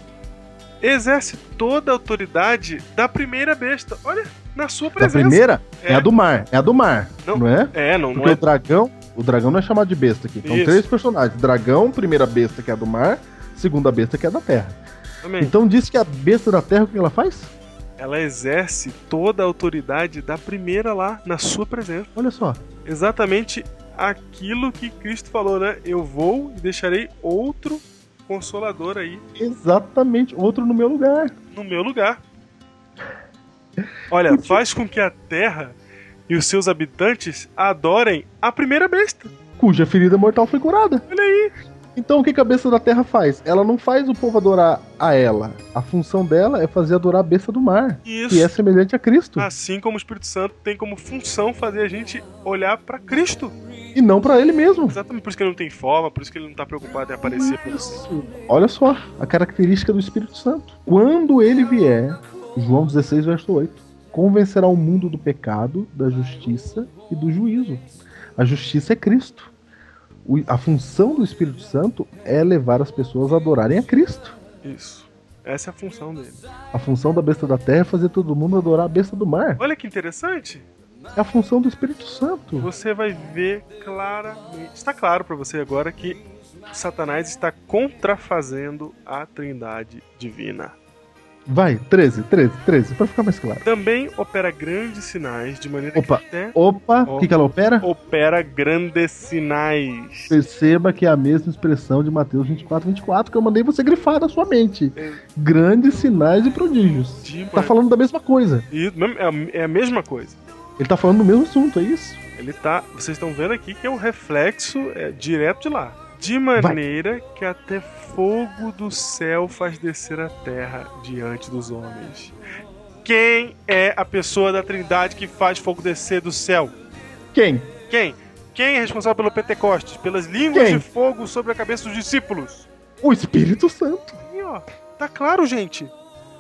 Speaker 3: Exerce toda a autoridade da primeira besta. Olha, na sua presença.
Speaker 2: primeira é.
Speaker 3: É.
Speaker 2: a do mar. É a do mar,
Speaker 3: Não,
Speaker 2: não, é?
Speaker 3: É, não, não
Speaker 2: Porque
Speaker 3: é.
Speaker 2: o dragão, o dragão não é chamado de besta aqui. São
Speaker 3: Isso.
Speaker 2: três personagens. Dragão, primeira besta que é a do mar, segunda besta que é a da terra.
Speaker 3: Exatamente.
Speaker 2: Então diz que a besta da terra o que ela faz?
Speaker 3: Ela exerce toda a autoridade da primeira lá na sua presença.
Speaker 2: Olha só.
Speaker 3: Exatamente aquilo que Cristo falou, né? Eu vou e deixarei outro consolador aí
Speaker 2: Exatamente, outro no meu lugar.
Speaker 3: no meu lugar. Olha, faz com que a terra e os seus habitantes adorem a primeira besta.
Speaker 2: Cuja ferida mortal foi curada.
Speaker 3: Olha aí.
Speaker 2: Então o que a besta da terra faz? Ela não faz o povo adorar a ela. A função dela é fazer adorar a besta do mar.
Speaker 3: Isso.
Speaker 2: Que é semelhante a Cristo.
Speaker 3: Assim como o Espírito Santo tem como função fazer a gente olhar pra Cristo.
Speaker 2: E não pra ele mesmo.
Speaker 3: Exatamente por isso que ele não tem forma, por isso que ele não tá preocupado em aparecer pra você.
Speaker 2: Isso. Olha só a característica do Espírito Santo. Quando ele vier, João 16, verso 8, convencerá o mundo do pecado, da justiça e do juízo. A justiça é Cristo. A função do Espírito Santo é levar as pessoas a adorarem a Cristo.
Speaker 3: Isso. Essa é a função dele.
Speaker 2: A função da besta da terra é fazer todo mundo adorar a besta do mar.
Speaker 3: Olha que interessante.
Speaker 2: É a função do Espírito Santo.
Speaker 3: Você vai ver claramente. Está claro pra você agora que Satanás está contrafazendo a Trindade divina.
Speaker 2: Vai, 13, 13, 13, pra ficar mais claro.
Speaker 3: Também opera grandes sinais de maneira
Speaker 2: Opa.
Speaker 3: que até
Speaker 2: Opa, o que, que ela opera?
Speaker 3: opera grandes sinais.
Speaker 2: Perceba que é a mesma expressão de Mateus 24, 24 que eu mandei você grifar na sua mente. Grandes sinais e prodígios.
Speaker 3: De
Speaker 2: Tá falando da mesma coisa.
Speaker 3: E é a- é a mesma coisa.
Speaker 2: Ele tá falando do mesmo assunto, é isso?
Speaker 3: Ele tá. Vocês estão vendo aqui que é um reflexo é, direto de lá. De maneira que até fogo do céu faz descer a terra diante dos homens. Quem é a pessoa da Trindade que faz fogo descer do céu?
Speaker 2: Quem?
Speaker 3: Quem? Quem é responsável pelo Pentecostes? Pelas línguas
Speaker 2: Quem?
Speaker 3: de fogo sobre a cabeça dos discípulos?
Speaker 2: O Espírito Santo.
Speaker 3: Aí, ó. Tá claro, gente.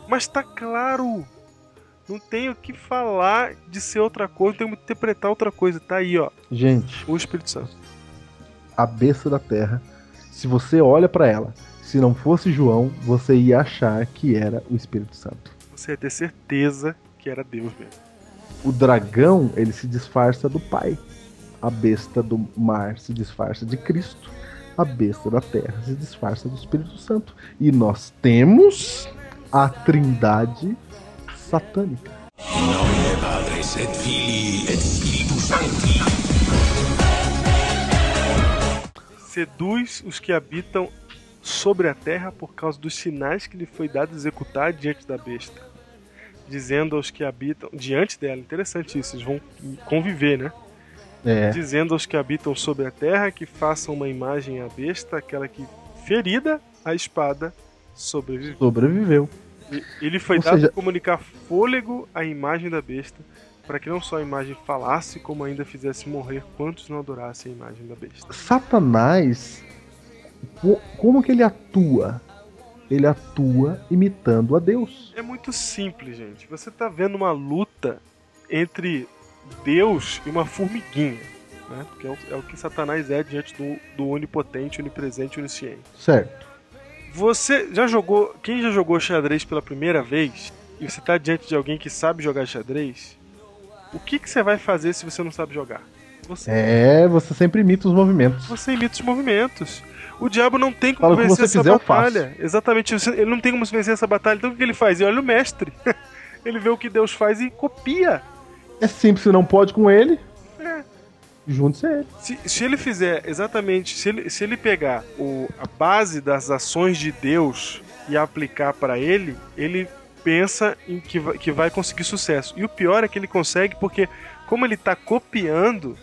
Speaker 3: Mas tá claro. Não tem o que falar de ser outra coisa, não tem como interpretar outra coisa. Tá aí, ó.
Speaker 2: Gente,
Speaker 3: O Espírito Santo.
Speaker 2: A besta da terra, se você olha pra ela, se não fosse João, você ia achar que era o Espírito Santo.
Speaker 3: Você ia ter certeza que era Deus mesmo.
Speaker 2: O dragão, ele se disfarça do pai. A besta do mar se disfarça de Cristo. A besta da terra se disfarça do Espírito Santo. E nós temos a trindade satânica.
Speaker 1: Padre et Filii et Spiritus Sancti.
Speaker 3: Seduz os que habitam sobre a terra por causa dos sinais que lhe foi dado executar diante da besta. Dizendo aos que habitam. Diante dela, interessante isso, eles vão conviver, né?
Speaker 2: É,
Speaker 3: Dizendo aos que habitam sobre a terra que façam uma imagem à besta, aquela que, ferida a espada, sobreviveu.
Speaker 2: sobreviveu.
Speaker 3: E- Ele foi
Speaker 2: Ou
Speaker 3: dado
Speaker 2: seja-
Speaker 3: comunicar fôlego à imagem da besta, para que não só a imagem falasse, como ainda fizesse morrer quantos não adorassem a imagem da besta.
Speaker 2: Satanás, co- como que ele atua? Ele atua imitando a Deus.
Speaker 3: É muito simples, gente. Você tá vendo uma luta entre Deus e uma formiguinha, né? Que é o, é o que Satanás é diante do, do onipotente, onipresente, onisciente.
Speaker 2: Certo.
Speaker 3: Você já jogou. Quem já jogou xadrez pela primeira vez e você tá diante de alguém que sabe jogar xadrez, o que, que você vai fazer se você não sabe jogar? Você,
Speaker 2: É, você sempre imita os movimentos.
Speaker 3: você imita os movimentos. O diabo não tem como
Speaker 2: Fala
Speaker 3: vencer
Speaker 2: você
Speaker 3: essa
Speaker 2: fizer,
Speaker 3: batalha. Exatamente, você- ele não tem como vencer essa batalha. Então o que ele faz? Ele olha o mestre. ele vê o que Deus faz e copia.
Speaker 2: É simples, se não pode com ele,
Speaker 3: É.
Speaker 2: junte-se a ele.
Speaker 3: Se, se ele fizer exatamente, se ele, se ele pegar o, a base das ações de Deus e aplicar para ele, ele pensa em que vai, que vai conseguir sucesso. E o pior é que ele consegue porque, como ele está copiando,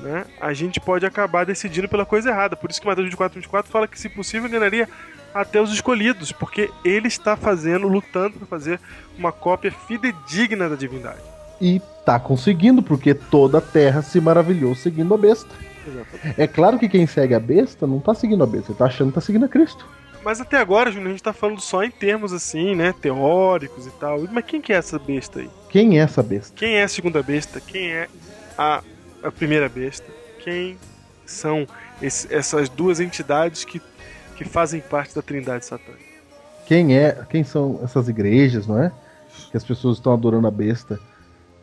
Speaker 3: né, a gente pode acabar decidindo pela coisa errada. Por isso que Mateus 24, 24 fala que, se possível, enganaria até os escolhidos, porque ele está fazendo, lutando para fazer uma cópia fidedigna da divindade.
Speaker 2: E tá conseguindo, porque toda a terra se maravilhou seguindo a besta.
Speaker 3: Exatamente.
Speaker 2: É claro que quem segue a besta não tá seguindo a besta, ele tá achando que tá seguindo a Cristo.
Speaker 3: Mas até agora, Júnior, a gente tá falando só em termos assim, né? Teóricos e tal. Mas quem que é essa besta aí?
Speaker 2: Quem é essa besta?
Speaker 3: Quem é a segunda besta? Quem é a, a primeira besta? Quem são esse- essas duas entidades que, que fazem parte da trindade satânica?
Speaker 2: Quem é? Quem são essas igrejas, não é? Que as pessoas estão adorando a besta,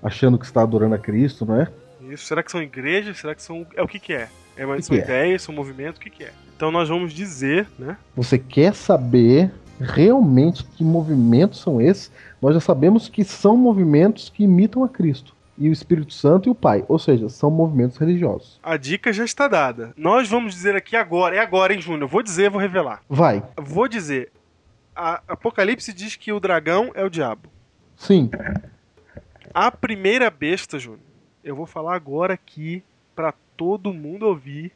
Speaker 2: achando que está adorando a Cristo, não é?
Speaker 3: Isso. Será que são igrejas? Será que são. É o que que é? É,
Speaker 2: que
Speaker 3: são
Speaker 2: que é?
Speaker 3: ideias, são movimentos, o que que é? Então nós vamos dizer, né?
Speaker 2: Você quer saber realmente que movimentos são esses? Nós já sabemos que são movimentos que imitam a Cristo. E o Espírito Santo e o Pai. Ou seja, são movimentos religiosos.
Speaker 3: A dica já está dada. Nós vamos dizer aqui agora. É agora, hein, Júnior? Vou dizer, vou revelar.
Speaker 2: Vai.
Speaker 3: Vou dizer. A Apocalipse diz que o dragão é o diabo.
Speaker 2: Sim.
Speaker 3: A primeira besta, Júnior, eu vou falar agora aqui pra todo mundo ouvir.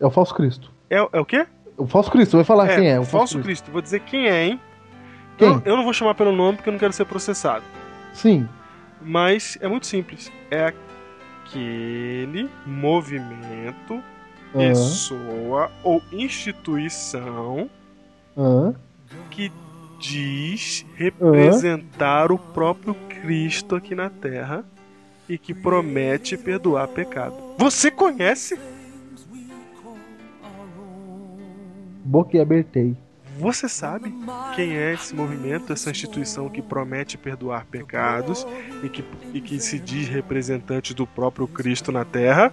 Speaker 2: É o falso Cristo.
Speaker 3: É, é o quê?
Speaker 2: O falso Cristo, vai falar quem é.
Speaker 3: o falso Cristo. Vou dizer quem é, hein?
Speaker 2: Quem?
Speaker 3: Eu, eu não vou chamar pelo nome porque eu não quero ser processado.
Speaker 2: Sim.
Speaker 3: Mas é muito simples. É aquele movimento, pessoa ou instituição que diz representar o próprio Cristo aqui na Terra e que promete perdoar pecado. Você conhece?
Speaker 2: Boquiabertei.
Speaker 3: Você sabe quem é esse movimento, essa instituição que promete perdoar pecados e que, e que se diz representante do próprio Cristo na Terra?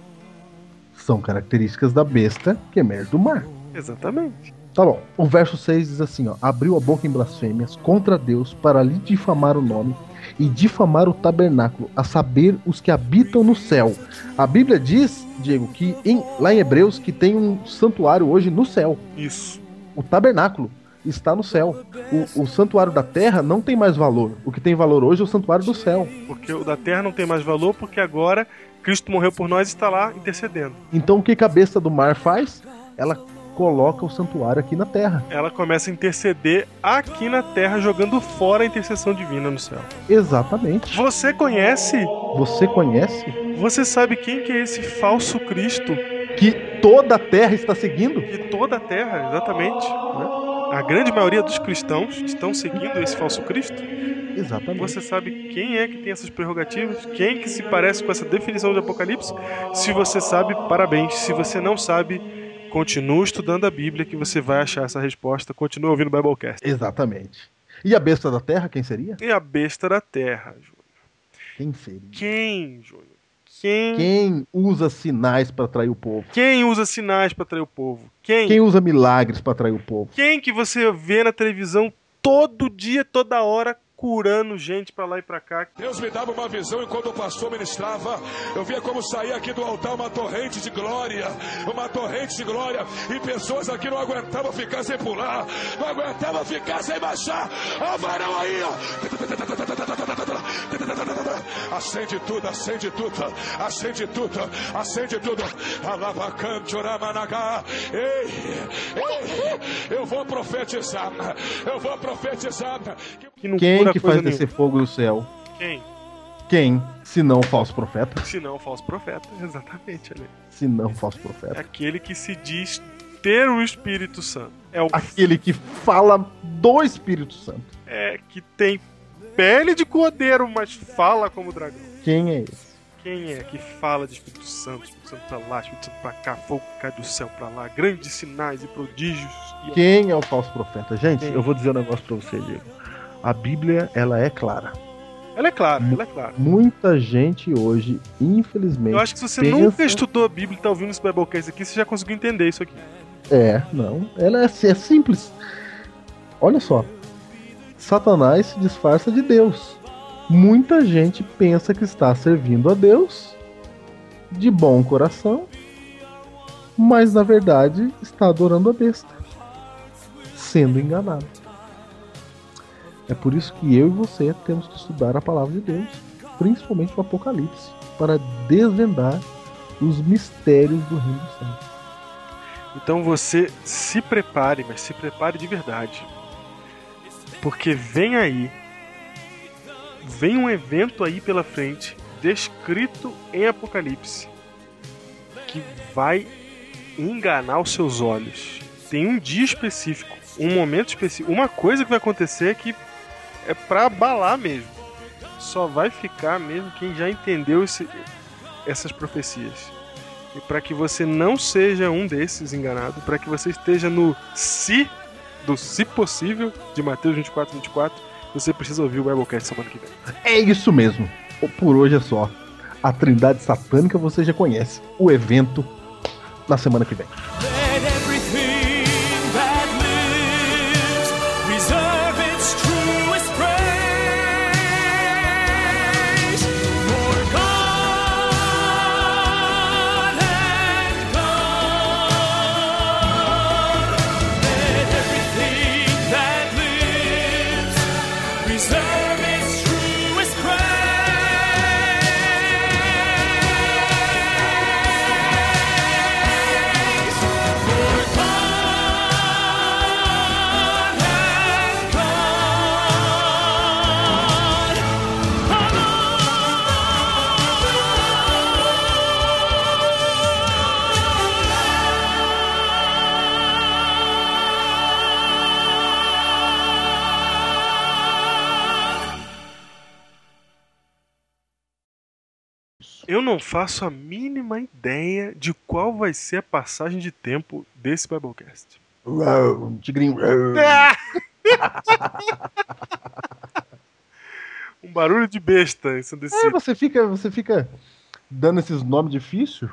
Speaker 2: São características da besta que emerge do mar.
Speaker 3: Exatamente.
Speaker 2: Tá bom. O verso 6 diz assim, ó: Abriu a boca em blasfêmias contra Deus para lhe difamar o nome e difamar o tabernáculo, a saber, os que habitam no céu. A Bíblia diz, Diego, que em- lá em Hebreus que tem um santuário hoje no céu.
Speaker 3: Isso.
Speaker 2: O tabernáculo está no céu. O, o santuário da terra não tem mais valor. O que tem valor hoje é o santuário do céu.
Speaker 3: Porque o da Terra não tem mais valor, porque agora Cristo morreu por nós e está lá intercedendo.
Speaker 2: Então o que a besta do mar faz? Ela coloca o santuário aqui na terra.
Speaker 3: Ela começa a interceder aqui na Terra, jogando fora a intercessão divina no céu.
Speaker 2: Exatamente.
Speaker 3: Você conhece?
Speaker 2: Você conhece
Speaker 3: Você sabe quem que é esse falso Cristo?
Speaker 2: que toda a terra está seguindo?
Speaker 3: De toda a Terra, exatamente. né? a grande maioria dos cristãos estão seguindo esse falso Cristo?
Speaker 2: Exatamente.
Speaker 3: Você sabe quem é que tem essas prerrogativas? Quem que se parece com essa definição de Apocalipse? Se você sabe, parabéns. Se você não sabe, continue estudando a Bíblia que você vai achar essa resposta. Continue ouvindo o Biblecast.
Speaker 2: Exatamente. E a besta da terra, quem seria?
Speaker 3: E a besta da terra, Júnior.
Speaker 2: Quem seria?
Speaker 3: Quem, Júnior? Quem?
Speaker 2: Quem usa sinais para atrair o povo?
Speaker 3: Quem usa sinais para atrair o povo? Quem?
Speaker 2: Quem usa milagres para atrair o povo?
Speaker 3: Quem que você vê na televisão todo dia, toda hora, curando gente pra lá e pra cá?
Speaker 6: Deus me dava uma visão enquanto o pastor ministrava. Eu via como saía aqui do altar uma torrente de glória, uma torrente de glória, e pessoas aqui não aguentavam ficar sem pular, não aguentavam ficar sem baixar. Ó, o varão aí, ó. Acende tudo, acende tudo, acende tudo, acende tudo. Alabacante, oramanagá. Ei, ei, eu vou profetizar, eu vou profetizar.
Speaker 3: Que não
Speaker 2: Quem
Speaker 3: cura
Speaker 2: que faz descer fogo do céu?
Speaker 3: Quem?
Speaker 2: Quem? Se não falso profeta?
Speaker 3: Se não, falso profeta. Exatamente, ali.
Speaker 2: Se não falso
Speaker 3: É
Speaker 2: profeta.
Speaker 3: aquele que se diz ter o Espírito Santo. É o
Speaker 2: Aquele que fala do Espírito Santo.
Speaker 3: é, que tem pele de cordeiro, mas fala como dragão.
Speaker 2: Quem é esse?
Speaker 3: Quem é que fala de Espírito Santo, Espírito Santo pra lá, Espírito Santo pra cá, fogo cai do céu pra lá, grandes sinais e prodígios. E
Speaker 2: Quem é o falso profeta? Gente,
Speaker 3: Quem?
Speaker 2: eu vou dizer um negócio pra você, Diego. A Bíblia, ela é clara.
Speaker 3: Ela é clara, ela é clara.
Speaker 2: Muita gente hoje, infelizmente.
Speaker 3: Eu acho que se você
Speaker 2: pensa-
Speaker 3: nunca estudou a Bíblia e tá ouvindo esse Biblecast aqui, você já conseguiu entender isso aqui.
Speaker 2: É, não. Ela é, é simples. Olha só. Satanás se disfarça de Deus. Muita gente pensa que está servindo a Deus de bom coração, mas na verdade está adorando a besta, sendo enganado. É por isso que eu e você temos que estudar a palavra de Deus, principalmente o Apocalipse, para desvendar os mistérios do reino dos céus.
Speaker 3: Então você se prepare, mas se prepare de verdade. Porque vem aí, vem um evento aí pela frente, descrito em Apocalipse, que vai enganar os seus olhos. Tem um dia específico, um momento específico, uma coisa que vai acontecer que é pra abalar mesmo. Só vai ficar mesmo quem já entendeu esse- essas profecias. E para que você não seja um desses enganado, para que você esteja no se do se possível de Mateus 24, 24, você precisa ouvir o Biblecast semana que vem.
Speaker 2: É isso mesmo. Por hoje é só. A Trindade Satânica você já conhece. O evento na semana que vem.
Speaker 3: Eu não faço a mínima ideia de qual vai ser a passagem de tempo desse Biblecast.
Speaker 2: Uau, tigrinho. uau.
Speaker 3: um barulho de besta
Speaker 2: É,
Speaker 3: ensandecido.
Speaker 2: você fica, você fica dando esses nomes difíceis